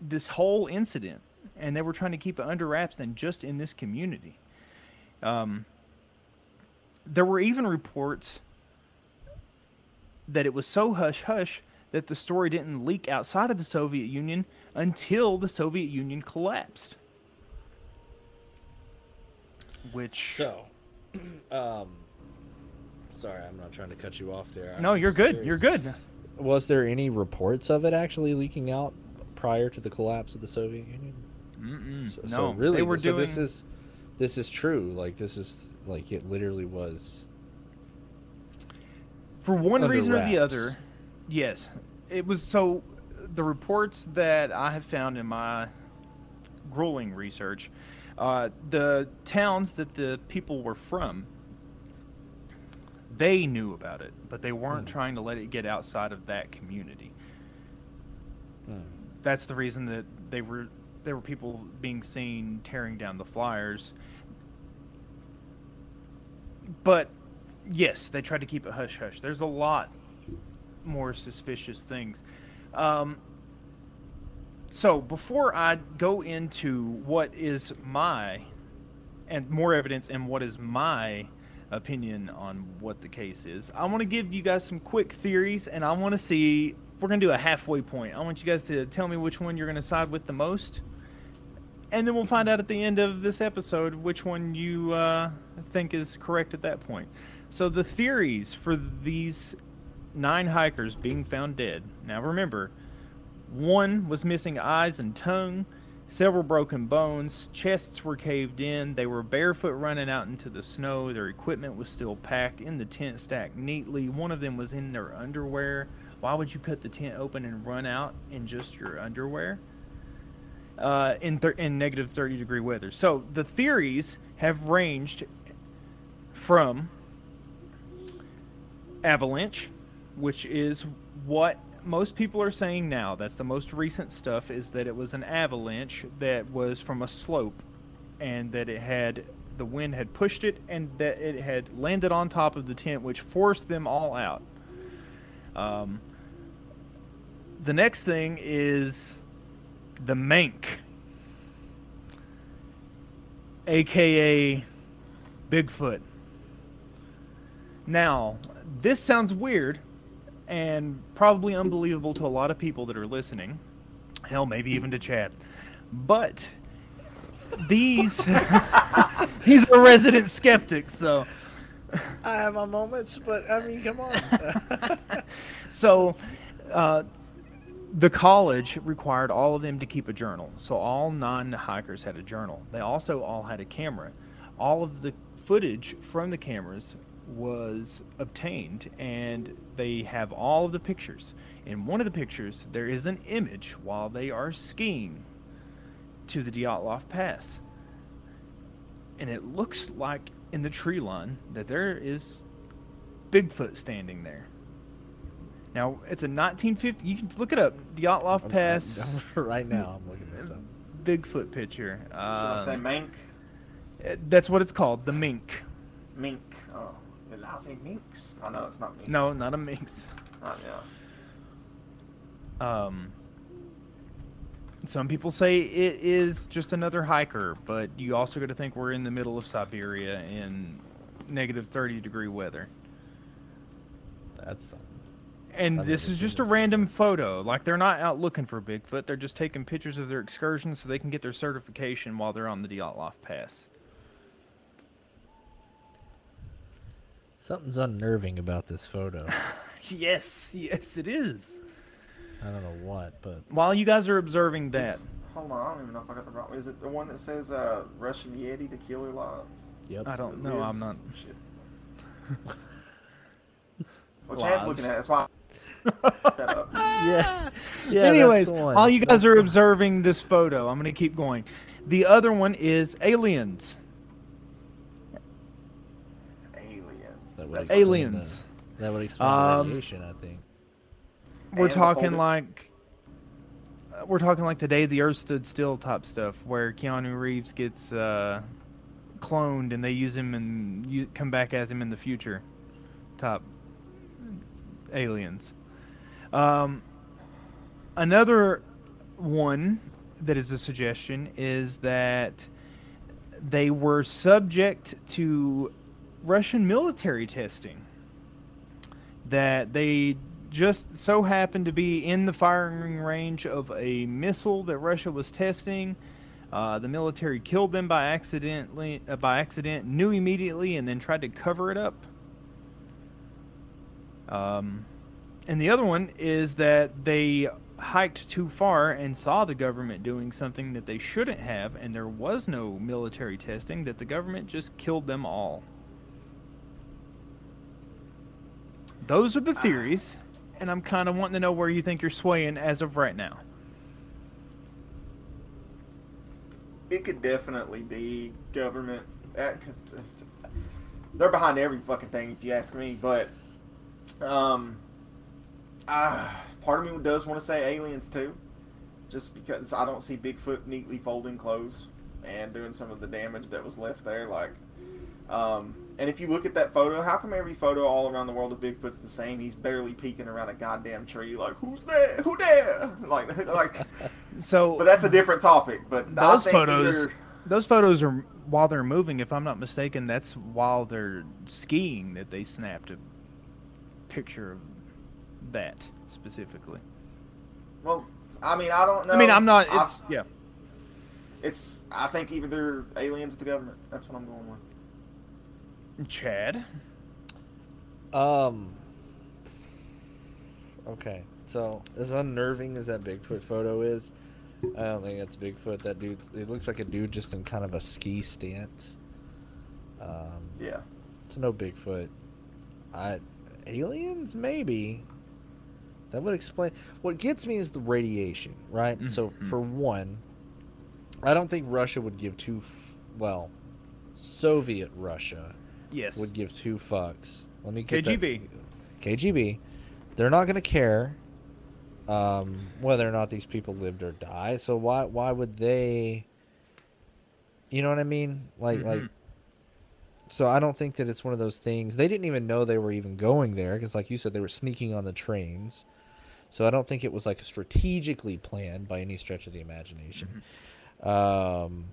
this whole incident and they were trying to keep it under wraps and just in this community. Um, there were even reports that it was so hush hush that the story didn't leak outside of the Soviet Union until the Soviet Union collapsed. Which So, [clears throat] um, sorry, I'm not trying to cut you off there. no, I'm you're good. curious. You're good. Was there any reports of it actually leaking out prior to the collapse of the Soviet Union? Mm-mm. So, no, so really, they were so doing. this is this is true. Like this is like it literally was. For one under reason or the other. Yes, it was so. The reports that I have found in my grueling research, uh, the towns that the people were from, they knew about it, but they weren't Hmm. trying to let it get outside of that community. Hmm. That's the reason that they were there were people being seen tearing down the flyers. But yes, they tried to keep it hush hush. There's a lot more suspicious things. Um, so before I go into what is my and more evidence and what is my opinion on what the case is, I want to give you guys some quick theories and I want to see we're going to do a halfway point. I want you guys to tell me which one you're going to side with the most. And then we'll find out at the end of this episode which one you uh, think is correct at that point. So the theories for these nine hikers being found dead. Now remember, one was missing eyes and tongue, several broken bones, chests were caved in, they were barefoot running out into the snow, their equipment was still packed in the tent stacked neatly. One of them was in their underwear. Why would you cut the tent open and run out in just your underwear? Uh, in, thir- in negative 30 degree weather. So the theories have ranged from avalanche, which is what most people are saying now. That's the most recent stuff is that it was an avalanche that was from a slope and that it had the wind had pushed it and that it had landed on top of the tent which forced them all out. Um, the next thing is the Menk, aka Bigfoot. Now, this sounds weird and probably unbelievable to a lot of people that are listening. Hell, maybe even to Chad. But these [laughs] he's a resident skeptic, so I have my moments, but I mean, come on. [laughs] so uh, the college required all of them to keep a journal. So all non-hikers had a journal. They also all had a camera. All of the footage from the cameras was obtained and they have all of the pictures. In one of the pictures, there is an image while they are skiing to the Dyatlov Pass. And it looks like in the tree line that there is Bigfoot standing there. Now, it's a 1950. You can look it up. Dyatlov Pass, [laughs] right now, I'm looking this up. Bigfoot picture. Should I say mink? uh, that's what it's called, the mink. Mink. Oh, did I say minks? Oh no, it's not minks. No, not a minx. Oh, yeah. Um, some people say it is just another hiker, but you also got to think we're in the middle of Siberia in negative 30 degree weather. That's something. And I've this is just a random photo. Like they're not out looking for Bigfoot. They're just taking pictures of their excursion so they can get their certification while they're on the Dyatlov Pass. Something's unnerving about this photo. [laughs] Yes, yes, it is. I don't know what, but While you guys are observing that, Is- Hold on, I don't even know if I got the wrong. One. Is it the one that says uh, Russian Yeti to kill your lives? yep. I don't know. I'm not. Shit. [laughs] Well, Chad's looking at it. That's why. [laughs] Yeah. Yeah. Anyways, that's while you That's guys are observing this photo, I'm gonna keep going. The other one is aliens. Aliens. That would Aliens. the- that would explain Um, the radiation, I think. We're And talking folded- like. uh, We're talking like the day the Earth stood still type stuff, where Keanu Reeves gets uh, cloned and they use him and you come back as him in the future, type aliens. Um, another one that is a suggestion is that they were subject to Russian military testing. That they just so happened to be in the firing range of a missile that Russia was testing. Uh, the military killed them by accidentally uh, by accident, knew immediately, and then tried to cover it up. Um, and the other one is that they hiked too far and saw the government doing something that they shouldn't have, and there was no military testing, that the government just killed them all. Those are the theories, and I'm kind of wanting to know where you think you're swaying as of right now. It could definitely be government. Because they're behind every fucking thing, if you ask me. But, um, ah, part of me does want to say aliens too, just because I don't see Bigfoot neatly folding clothes and doing some of the damage that was left there. Like, um, and if you look at that photo, how come every photo all around the world of Bigfoot's the same? He's barely peeking around a goddamn tree. Like, who's there? Who there? [laughs] Like, [laughs] like. [laughs] So But that's a different topic. But I those think photos, either- those photos are while they're moving. If I'm not mistaken, that's while they're skiing that they snapped a picture of that specifically. well, I mean, I don't know. I mean, I'm not. I- It's yeah. it's. I think either they're aliens or the government. That's what I'm going with. Chad. Um. Okay, so as unnerving as that Bigfoot photo is, I don't think it's Bigfoot. That dude, it looks like a dude just in kind of a ski stance. Um, Yeah. it's no Bigfoot. I aliens maybe. That would explain. What gets me is the radiation, right? So Mhm. for one, I don't think Russia would give two. F- well, Soviet Russia Yes. would give two fucks. Let me get that- KGB. KGB. They're not going to care um, whether or not these people lived or die. So why why would they? You know what I mean? Like like. Mhm. So I don't think that it's one of those things. They didn't even know they were even going there because, like you said, they were sneaking on the trains. So I don't think it was like strategically planned by any stretch of the imagination. Um,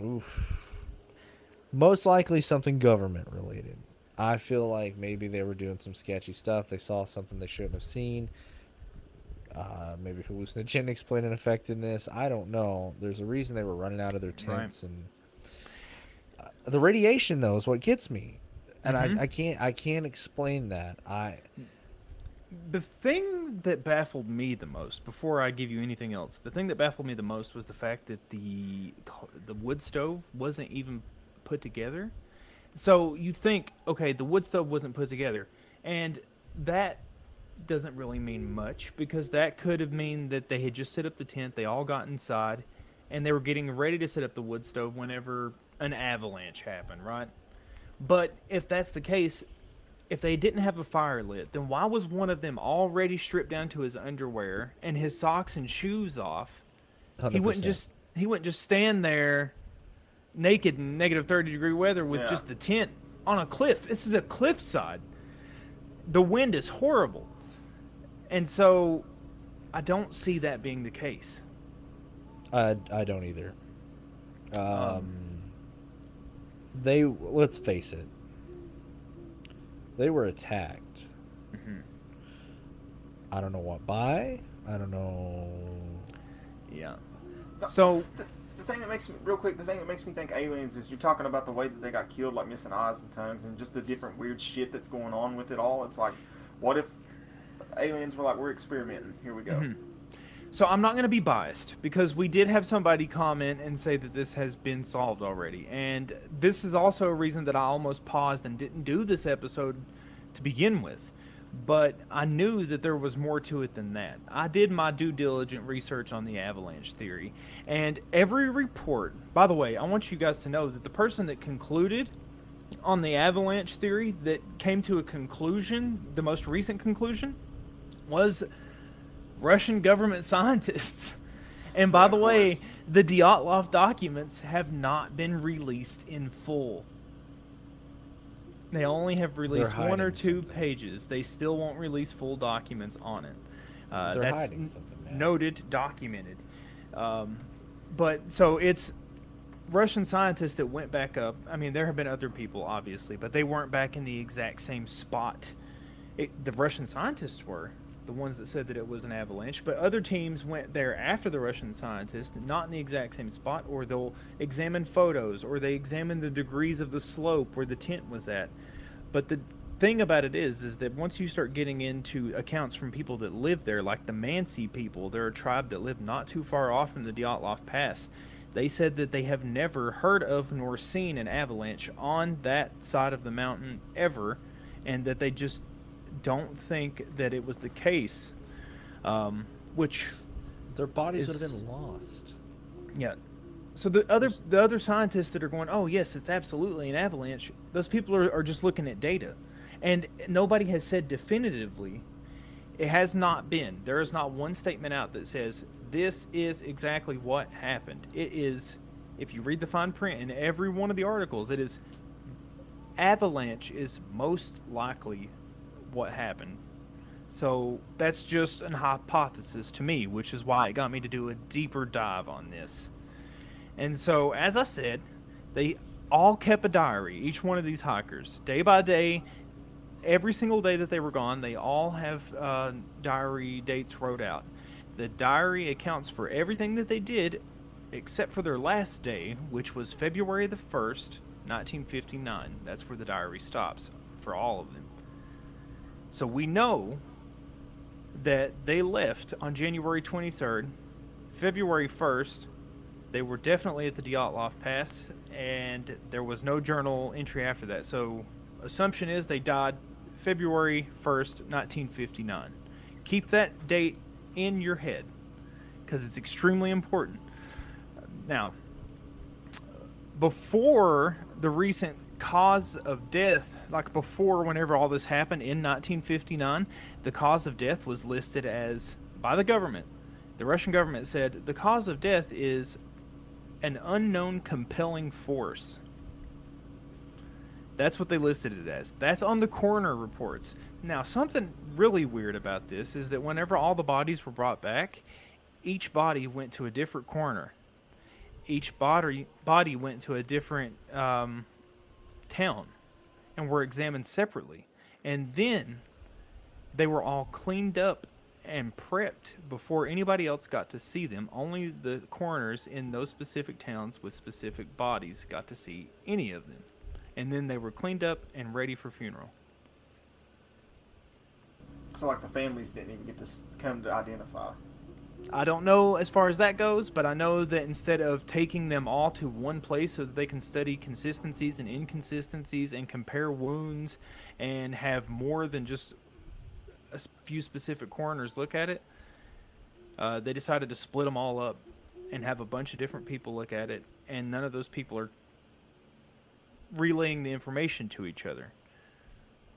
oof. Most likely something government related. I feel like maybe they were doing some sketchy stuff. They saw something they shouldn't have seen. Uh, maybe hallucinogenics played an effect in this. I don't know. There's a reason they were running out of their Right. tents, and uh, the radiation though is what gets me, and Mhm. I, I can't I can't explain that. I The thing that baffled me the most, before I give you anything else, the thing that baffled me the most was the fact that the the wood stove wasn't even put together. So you think, okay, the wood stove wasn't put together, and that doesn't really mean much because that could have mean that they had just set up the tent, they all got inside, and they were getting ready to set up the wood stove whenever an avalanche happened, right? But if that's the case, if they didn't have a fire lit, then why was one of them already stripped down to his underwear and his socks and shoes off? He wouldn't just he wouldn't just stand there naked in negative 30 degree weather with Yeah. just the tent on a cliff. This is a cliffside. The wind is horrible. And so I don't see that being the case. I I don't either. Um, Um, they let's face it. They were attacked I don't know what by. I don't know. Yeah. So the, the thing that makes me real quick, the thing that makes me think aliens is you're talking about the way that they got killed, like missing eyes and tongues, and just the different weird shit that's going on with it all. It's like, what if aliens were like, we're experimenting. Here we go. Mhm. So I'm not going to be biased because we did have somebody comment and say that this has been solved already. And this is also a reason that I almost paused and didn't do this episode to begin with. But I knew that there was more to it than that. I did my due diligent research on the avalanche theory. And every report, by the way, I want you guys to know that the person that concluded on the avalanche theory that came to a conclusion, the most recent conclusion, was Russian government [laughs] scientists. And by the way, the Dyatlov documents have not been released in full. They only have released one or two something. pages. They still won't release full documents on it. Uh, that's noted, documented. Um, but so it's Russian scientists that went back up. I mean, there have been other people, obviously, but they weren't back in the exact same spot. It, the Russian scientists were the ones that said that it was an avalanche, but other teams went there after the Russian scientists, not in the exact same spot, or they'll examine photos, or they examine the degrees of the slope where the tent was at. But the thing about it is, is that once you start getting into accounts from people that live there, like the Mansi people, they're a tribe that live not too far off from the Dyatlov Pass. They said that they have never heard of nor seen an avalanche on that side of the mountain ever, and that they just don't think that it was the case. Um, which Their bodies would have been lost. yeah. So the other the other scientists that are going, oh yes, it's absolutely an avalanche. Those people are, are just looking at data, and nobody has said definitively. It has not been. There is not one statement out that says this is exactly what happened. It is, if you read the fine print in every one of the articles, it is avalanche is most likely what happened. So that's just an hypothesis to me, which is why it got me to do a deeper dive on this. And so, as I said, they all kept a diary, each one of these hikers, day by day. Every single day that they were gone, they all have uh, diary dates wrote out. The diary accounts for everything that they did except for their last day, which was February the 1st, 1959. That's where the diary stops for all of them. So we know that they left on January 23rd, February 1st. They were definitely at the Dyatlov Pass, and there was no journal entry after that. So, assumption is they died February 1st, 1959. Keep that date in your head because it's extremely important. Now, before the recent cause of death, like before whenever all this happened in 1959, the cause of death was listed as by the government. The Russian government said the cause of death is an unknown compelling force. That's what they listed it as. That's on the coroner reports. Now, something really weird about this is that whenever all the bodies were brought back, each body went to a different coroner. Each body body went to a different um, town and were examined separately. And then they were all cleaned up and prepped before anybody else got to see them. Only the coroners in those specific towns with specific bodies got to see any of them. And then they were cleaned up and ready for funeral. So like the families didn't even get to come to identify. I don't know as far as that goes, but I know that instead of taking them all to one place so that they can study consistencies and inconsistencies and compare wounds and have more than just a few specific coroners look at it, uh, they decided to split them all up and have a bunch of different people look at it, and none of those people are relaying the information to each other.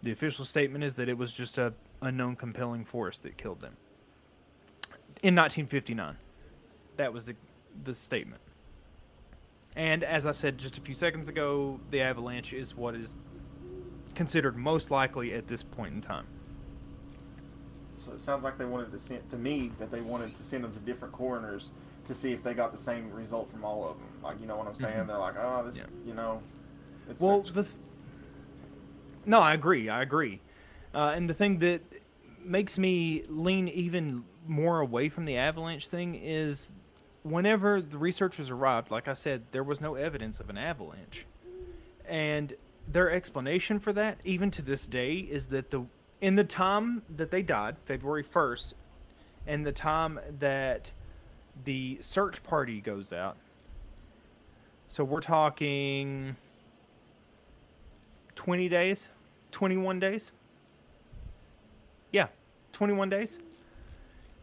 The official statement is that it was just a unknown compelling force that killed them in 1959. That was the the statement. And as I said just a few seconds ago, the avalanche is what is considered most likely at this point in time. So it sounds like they wanted to send to me that they wanted to send them to different coroners to see if they got the same result from all of them. Like you know what I'm saying? Mhm. They're like, oh, this, Yeah. you know, it's Well, such- the th- no, I agree. I agree. Uh, and the thing that makes me lean even more away from the avalanche thing is whenever the researchers arrived, like I said, there was no evidence of an avalanche. And their explanation for that, even to this day, is that the in the time that they died, February 1st, and the time that the search party goes out. So we're talking 20 days, 21 days. Yeah, 21 days.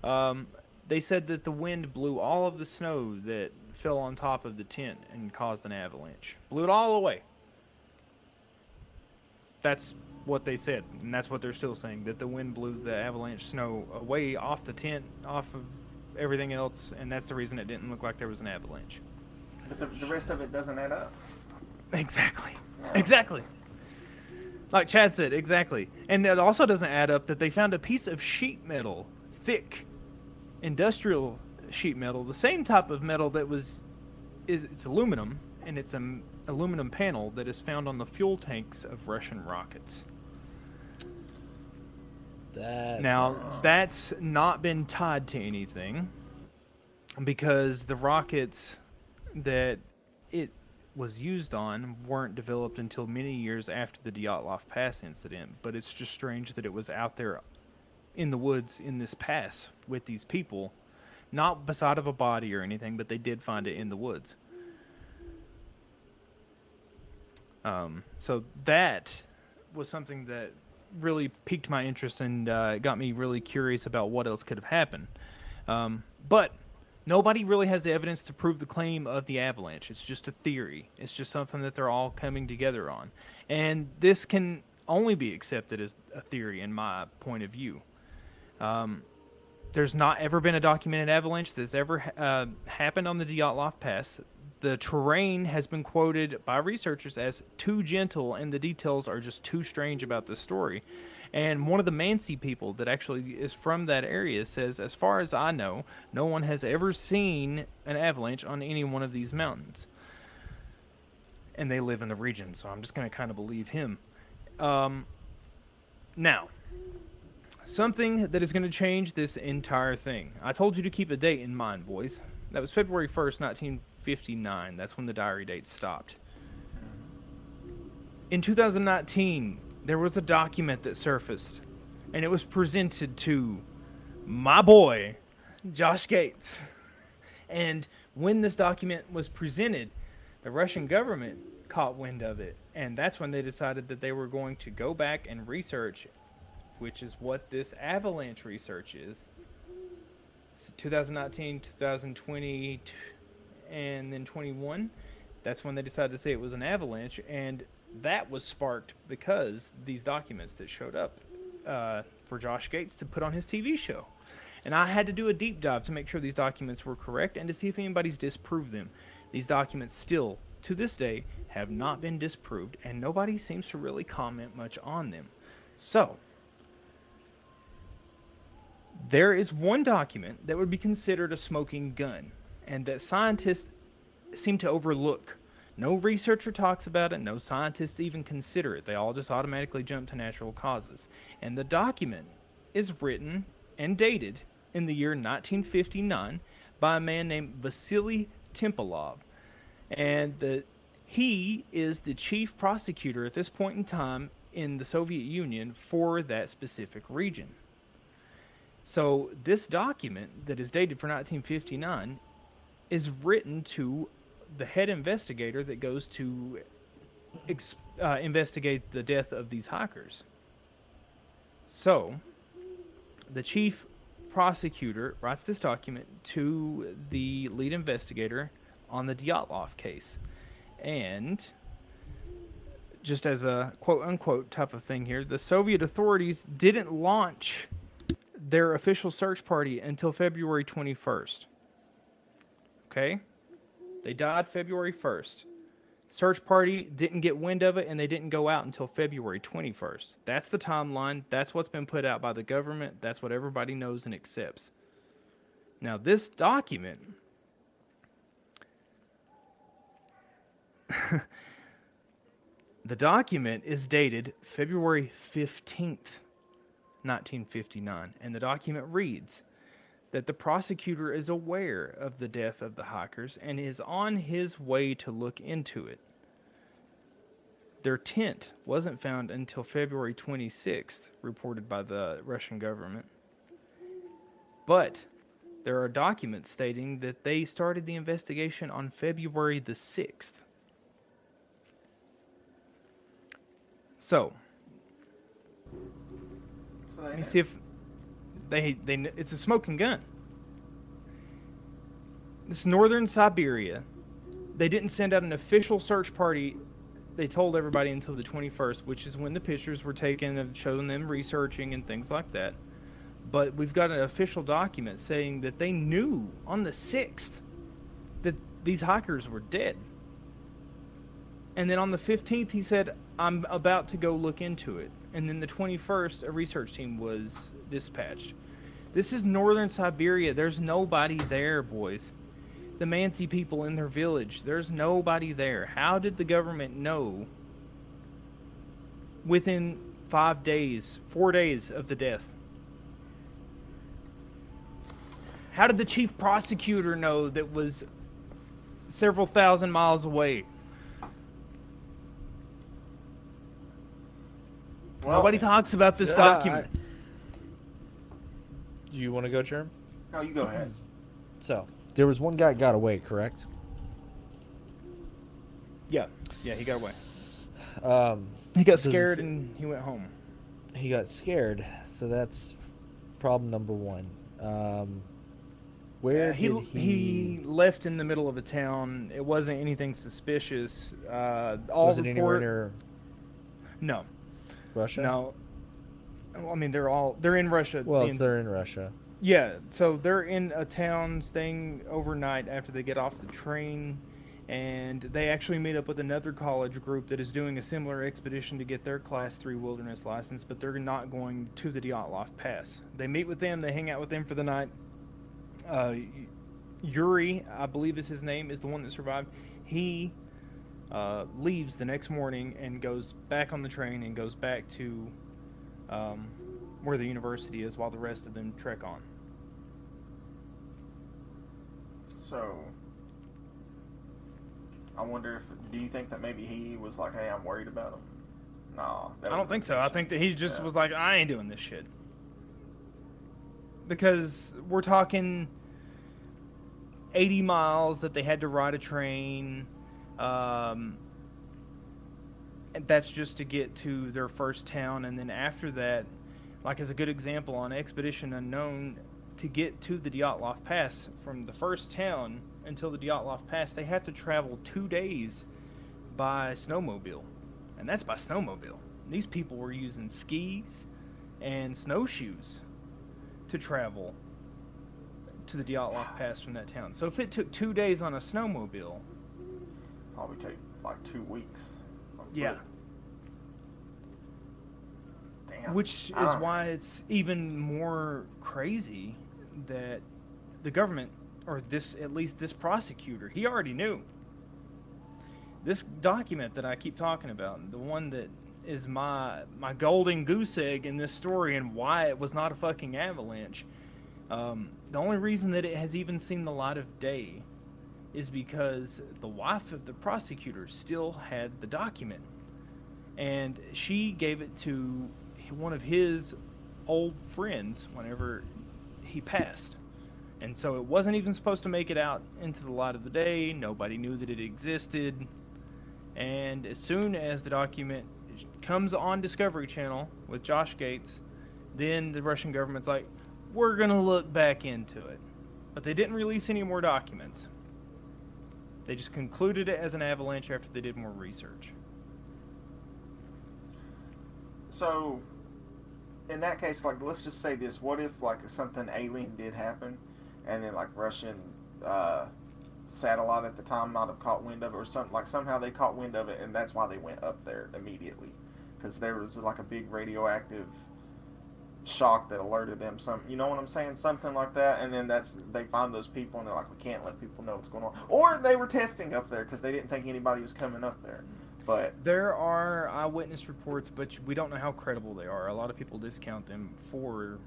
Um, they said that the wind blew all of the snow that fell on top of the tent and caused an avalanche. Blew it all away. That's what they said, and that's what they're still saying that the wind blew the avalanche snow away off the tent, off of everything else, and that's the reason it didn't look like there was an avalanche. But the, the rest of it doesn't add up. Exactly. Exactly. Like Chad said, exactly. And it also doesn't add up that they found a piece of sheet metal, thick, industrial sheet metal, the same type of metal that was, is, it's aluminum, and it's an aluminum panel that is found on the fuel tanks of Russian rockets. That Now, that's not been tied to anything because the rockets that it was used on weren't developed until many years after the Dyatlov Pass incident. But it's just strange that it was out there in the woods in this pass with these people, not beside of a body or anything, but they did find it in the woods. Um, so that was something that really piqued my interest and uh, got me really curious about what else could have happened. Um, but nobody really has the evidence to prove the claim of the avalanche. It's just a theory. It's just something that they're all coming together on, and this can only be accepted as a theory in my point of view. Um, there's not ever been a documented avalanche that's ever uh, happened on the Dyatlov Pass. The terrain has been quoted by researchers as too gentle, and the details are just too strange about the story. And one of the Mansi people that actually is from that area says, as far as I know, no one has ever seen an avalanche on any one of these mountains. And they live in the region, so I'm just going to kind of believe him. Um, now, something that is going to change this entire thing. I told you to keep a date in mind, boys. That was February 1st, 1959. That's when the diary date stopped. In 2019, there was a document that surfaced, and it was presented to my boy, Josh Gates. And when this document was presented, the Russian government caught wind of it, and that's when they decided that they were going to go back and research, which is what this avalanche research is. So 2019, 2020, and then 21. That's when they decided to say it was an avalanche, and that was sparked because these documents that showed up uh, for Josh Gates to put on his TV show. And I had to do a deep dive to make sure these documents were correct and to see if anybody's disproved them. These documents still, to this day, have not been disproved, and nobody seems to really comment much on them. So, there is one document that would be considered a smoking gun, and that scientists seem to overlook. No researcher talks about it, no scientists even consider it. They all just automatically jump to natural causes. And the document is written and dated in the year 1959 by a man named Vasily Tempalov. And the, he is the chief prosecutor at this point in time in the Soviet Union for that specific region. So this document that is dated for 1959 is written to the head investigator that goes to ex- uh, investigate the death of these hikers. So the chief prosecutor writes this document to the lead investigator on the Dyatlov case. And just as a quote unquote type of thing here, the Soviet authorities didn't launch their official search party until February 21st. Okay? They died February 1st. Search party didn't get wind of it and they didn't go out until February 21st. That's the timeline. That's what's been put out by the government. That's what everybody knows and accepts. Now, this document [laughs] the document is dated February 15th 1959, and the document reads that the prosecutor is aware of the death of the hikers and is on his way to look into it. Their tent wasn't found until February 26th, reported by the Russian government. But there are documents stating that they started the investigation on February the 6th. So, So let me see if they they it's a smoking gun. This northern Siberia. They didn't send out an official search party. They told everybody until the 21st, which is when the pictures were taken of showing them researching and things like that. But we've got an official document saying that they knew on the 6th that these hikers were dead. And then on the 15th, he said, I'm about to go look into it. And then the 21st, a research team was dispatched. This is northern Siberia. There's nobody there, boys. The Mansi people in their village, there's nobody there. How did the government know within five days, four days of the death? How did the chief prosecutor know that was several thousand miles away? Well, Nobody talks about this Yeah, document. Do you want to go, Germ? No, you go ahead. So there was one guy got away, correct? Yeah, yeah, he got away. Um, He got scared say- and he went home. he got scared, so that's problem number one. Um, where Yeah, he, did he left in the middle of a town. It wasn't anything suspicious. Uh, all was it anywhere near No, Russia? no. Well, I mean, they're all they're in Russia. Well, the they're in Russia. Yeah, so they're in a town staying overnight after they get off the train, and they actually meet up with another college group that is doing a similar expedition to get their Class 3 wilderness license, but they're not going to the Dyatlov Pass. They meet with them, they hang out with them for the night. Uh, Yuri, I believe is his name, is the one that survived. He uh, leaves the next morning and goes back on the train and goes back to um, where the university is while the rest of them trek on. So, I wonder if do you think that maybe he was like, "Hey, I'm worried about him." Nah, that I don't think so. I think that he just Yeah. was like, I ain't doing this shit. Because we're talking 80 miles that they had to ride a train. Um, that's just to get to their first town. And then after that, like as a good example on Expedition Unknown, to get to the Dyatlov Pass from the first town until the Dyatlov Pass, they have to travel two days by snowmobile. And that's by snowmobile. These people were using skis and snowshoes to travel to the Dyatlov Pass from that town. So if it took two days on a snowmobile, probably take like two weeks. yeah. Damn. which is why it's even more crazy that the government or this at least this prosecutor he already knew this document that i keep talking about the one that is my my golden goose egg in this story and why it was not a fucking avalanche um, the only reason that it has even seen the light of day is because the wife of the prosecutor still had the document and she gave it to one of his old friends whenever he passed. And so it wasn't even supposed to make it out into the light of the day. Nobody knew that it existed. And as soon as the document comes on Discovery Channel with Josh Gates, then the Russian government's like, we're going to look back into it. But they didn't release any more documents. They just concluded it as an avalanche after they did more research. So, in that case, like, let's just say this: What if like something alien did happen, and then like Russian uh, satellite at the time might have caught wind of it, or something like somehow they caught wind of it, and that's why they went up there immediately, because there was like a big radioactive shock that alerted them. Some, you know what I'm saying? Something like that, and then that's they find those people, and they're like, we can't let people know what's going on, or they were testing up there because they didn't think anybody was coming up there. But There are eyewitness reports, but we don't know how credible they are. A lot of people discount them for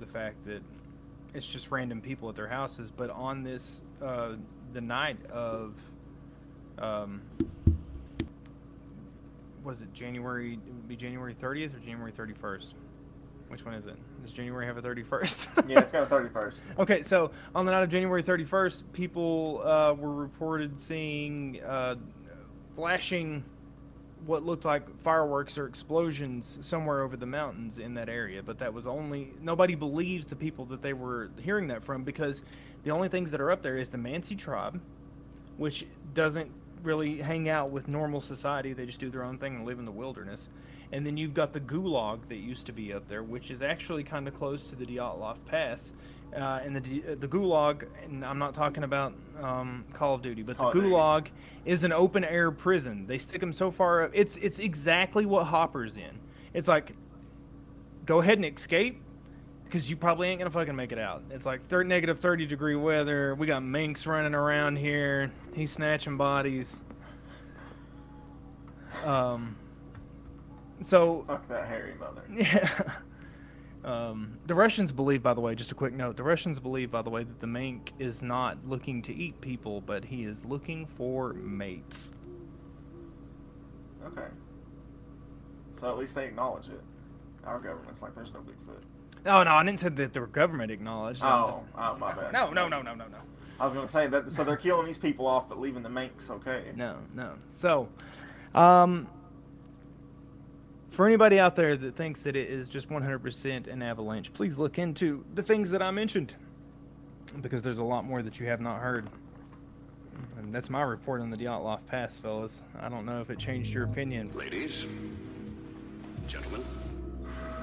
the fact that it's just random people at their houses. But on this, uh, the night of, um, was it January? It would be January 30th or January 31st. Which one is it? Does January have a 31st? [laughs] yeah, it's got a thirty first. Okay, so on the night of January 31st, people uh, were reported seeing uh, flashing what looked like fireworks or explosions somewhere over the mountains in that area. But that was only nobody believes the people that they were hearing that from because the only things that are up there is the Mansi tribe, which doesn't really hang out with normal society. They just do their own thing and live in the wilderness. And then you've got the Gulag that used to be up there, which is actually kind of close to the Dyatlov Pass. Uh, and the uh, the Gulag, and I'm not talking about um, Call of Duty, but Call the Duty. Gulag is an open air prison. They stick them so far up. It's it's exactly what Hopper's in. It's like, go ahead and escape, because you probably ain't gonna fucking make it out. It's like thir- negative 30 degree weather. We got Menks running around here. He's snatching bodies. Um. So Fuck that hairy mother. [laughs] yeah. Um, the Russians believe, by the way, just a quick note. The Russians believe, by the way, that the Menk is not looking to eat people, but he is looking for mates. Okay. So at least they acknowledge it. Our government's like, there's no Bigfoot. Oh no, I didn't say that the government acknowledged. Oh, just- oh, my bad. no, no, no, no, no, no, I was gonna say that. So they're killing these people off, but leaving the Menks. Okay. no, no. So, um, for anybody out there that thinks that it is just 100% an avalanche, please look into the things that I mentioned, because there's a lot more that you have not heard. And that's my report on the Dyatlov Pass, fellas. I don't know if it changed your opinion. Ladies, gentlemen,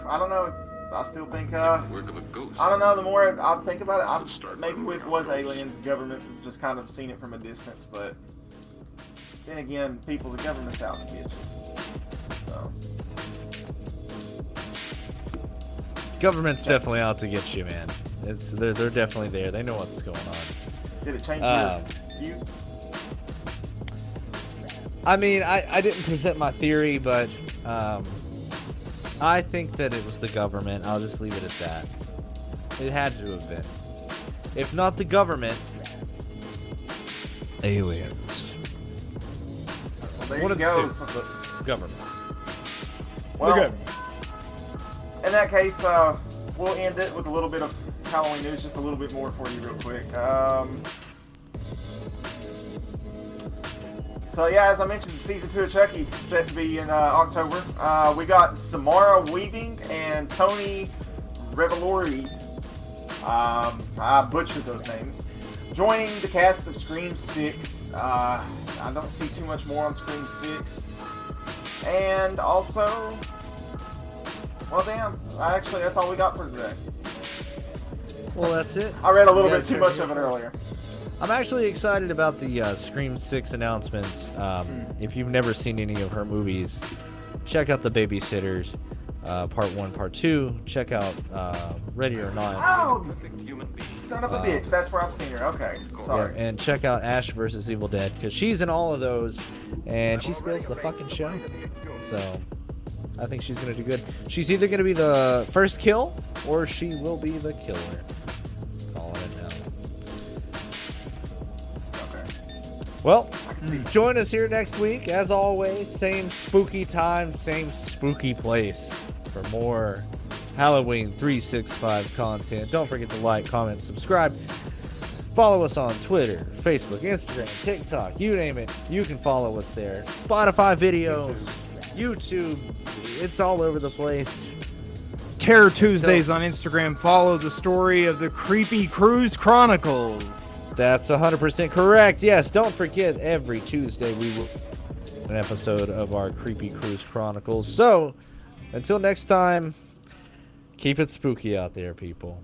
I don't know. I still think. uh work of a ghost. I don't know. The more I think about it, Let's I, start maybe it was aliens. Government just kind of seen it from a distance, but then again, people, the government's out to get you. So Government's definitely out to get you, man. It's they're they're definitely there. They know what's going on. did it change Um, your view? I mean, I, I didn't present my theory, but um, I think that it was the government. I'll just leave it at that. It had to have been. If not the government, aliens. Well, there One you of the go. two, government. Well, Okay. In that case, uh, we'll end it with a little bit of Halloween news, just a little bit more for you, real quick. Um, so yeah, as I mentioned, season two of Chucky set to be in uh, October. Uh, we got Samara Weaving and Tony Revolori. Um, I butchered those names. Joining the cast of Scream Six. Uh, I don't see too much more on Scream Six. And also, well, damn. Actually, that's all we got for today. Well, that's it. I read a little bit too much of it earlier. I'm actually excited about the uh, Scream 6 announcements. Um, if you've never seen any of her movies, check out The Babysitters, uh, Part 1, Part 2. Check out uh, Ready or Not. Oh, human son of a Uh, bitch. That's where I've seen her. Okay, Yeah, sorry. and check out Ash versus Evil Dead because she's in all of those, and she steals the fucking show. So I think she's gonna do good. She's either gonna be the first kill or she will be the killer. Calling it now. Okay. Well, I can see. join us here next week, as always. Same spooky time, same spooky place for more Halloween 365 content. Don't forget to like, comment, subscribe. Follow us on Twitter, Facebook, Instagram, TikTok, you name it. You can follow us there. Spotify videos, YouTube. It's all over the place. Terror Tuesdays on Instagram. Follow the story of the Creepy Cruise Chronicles. That's 100% correct. Yes, don't forget every Tuesday we will an episode of our Creepy Cruise Chronicles. So, until next time, keep it spooky out there, people.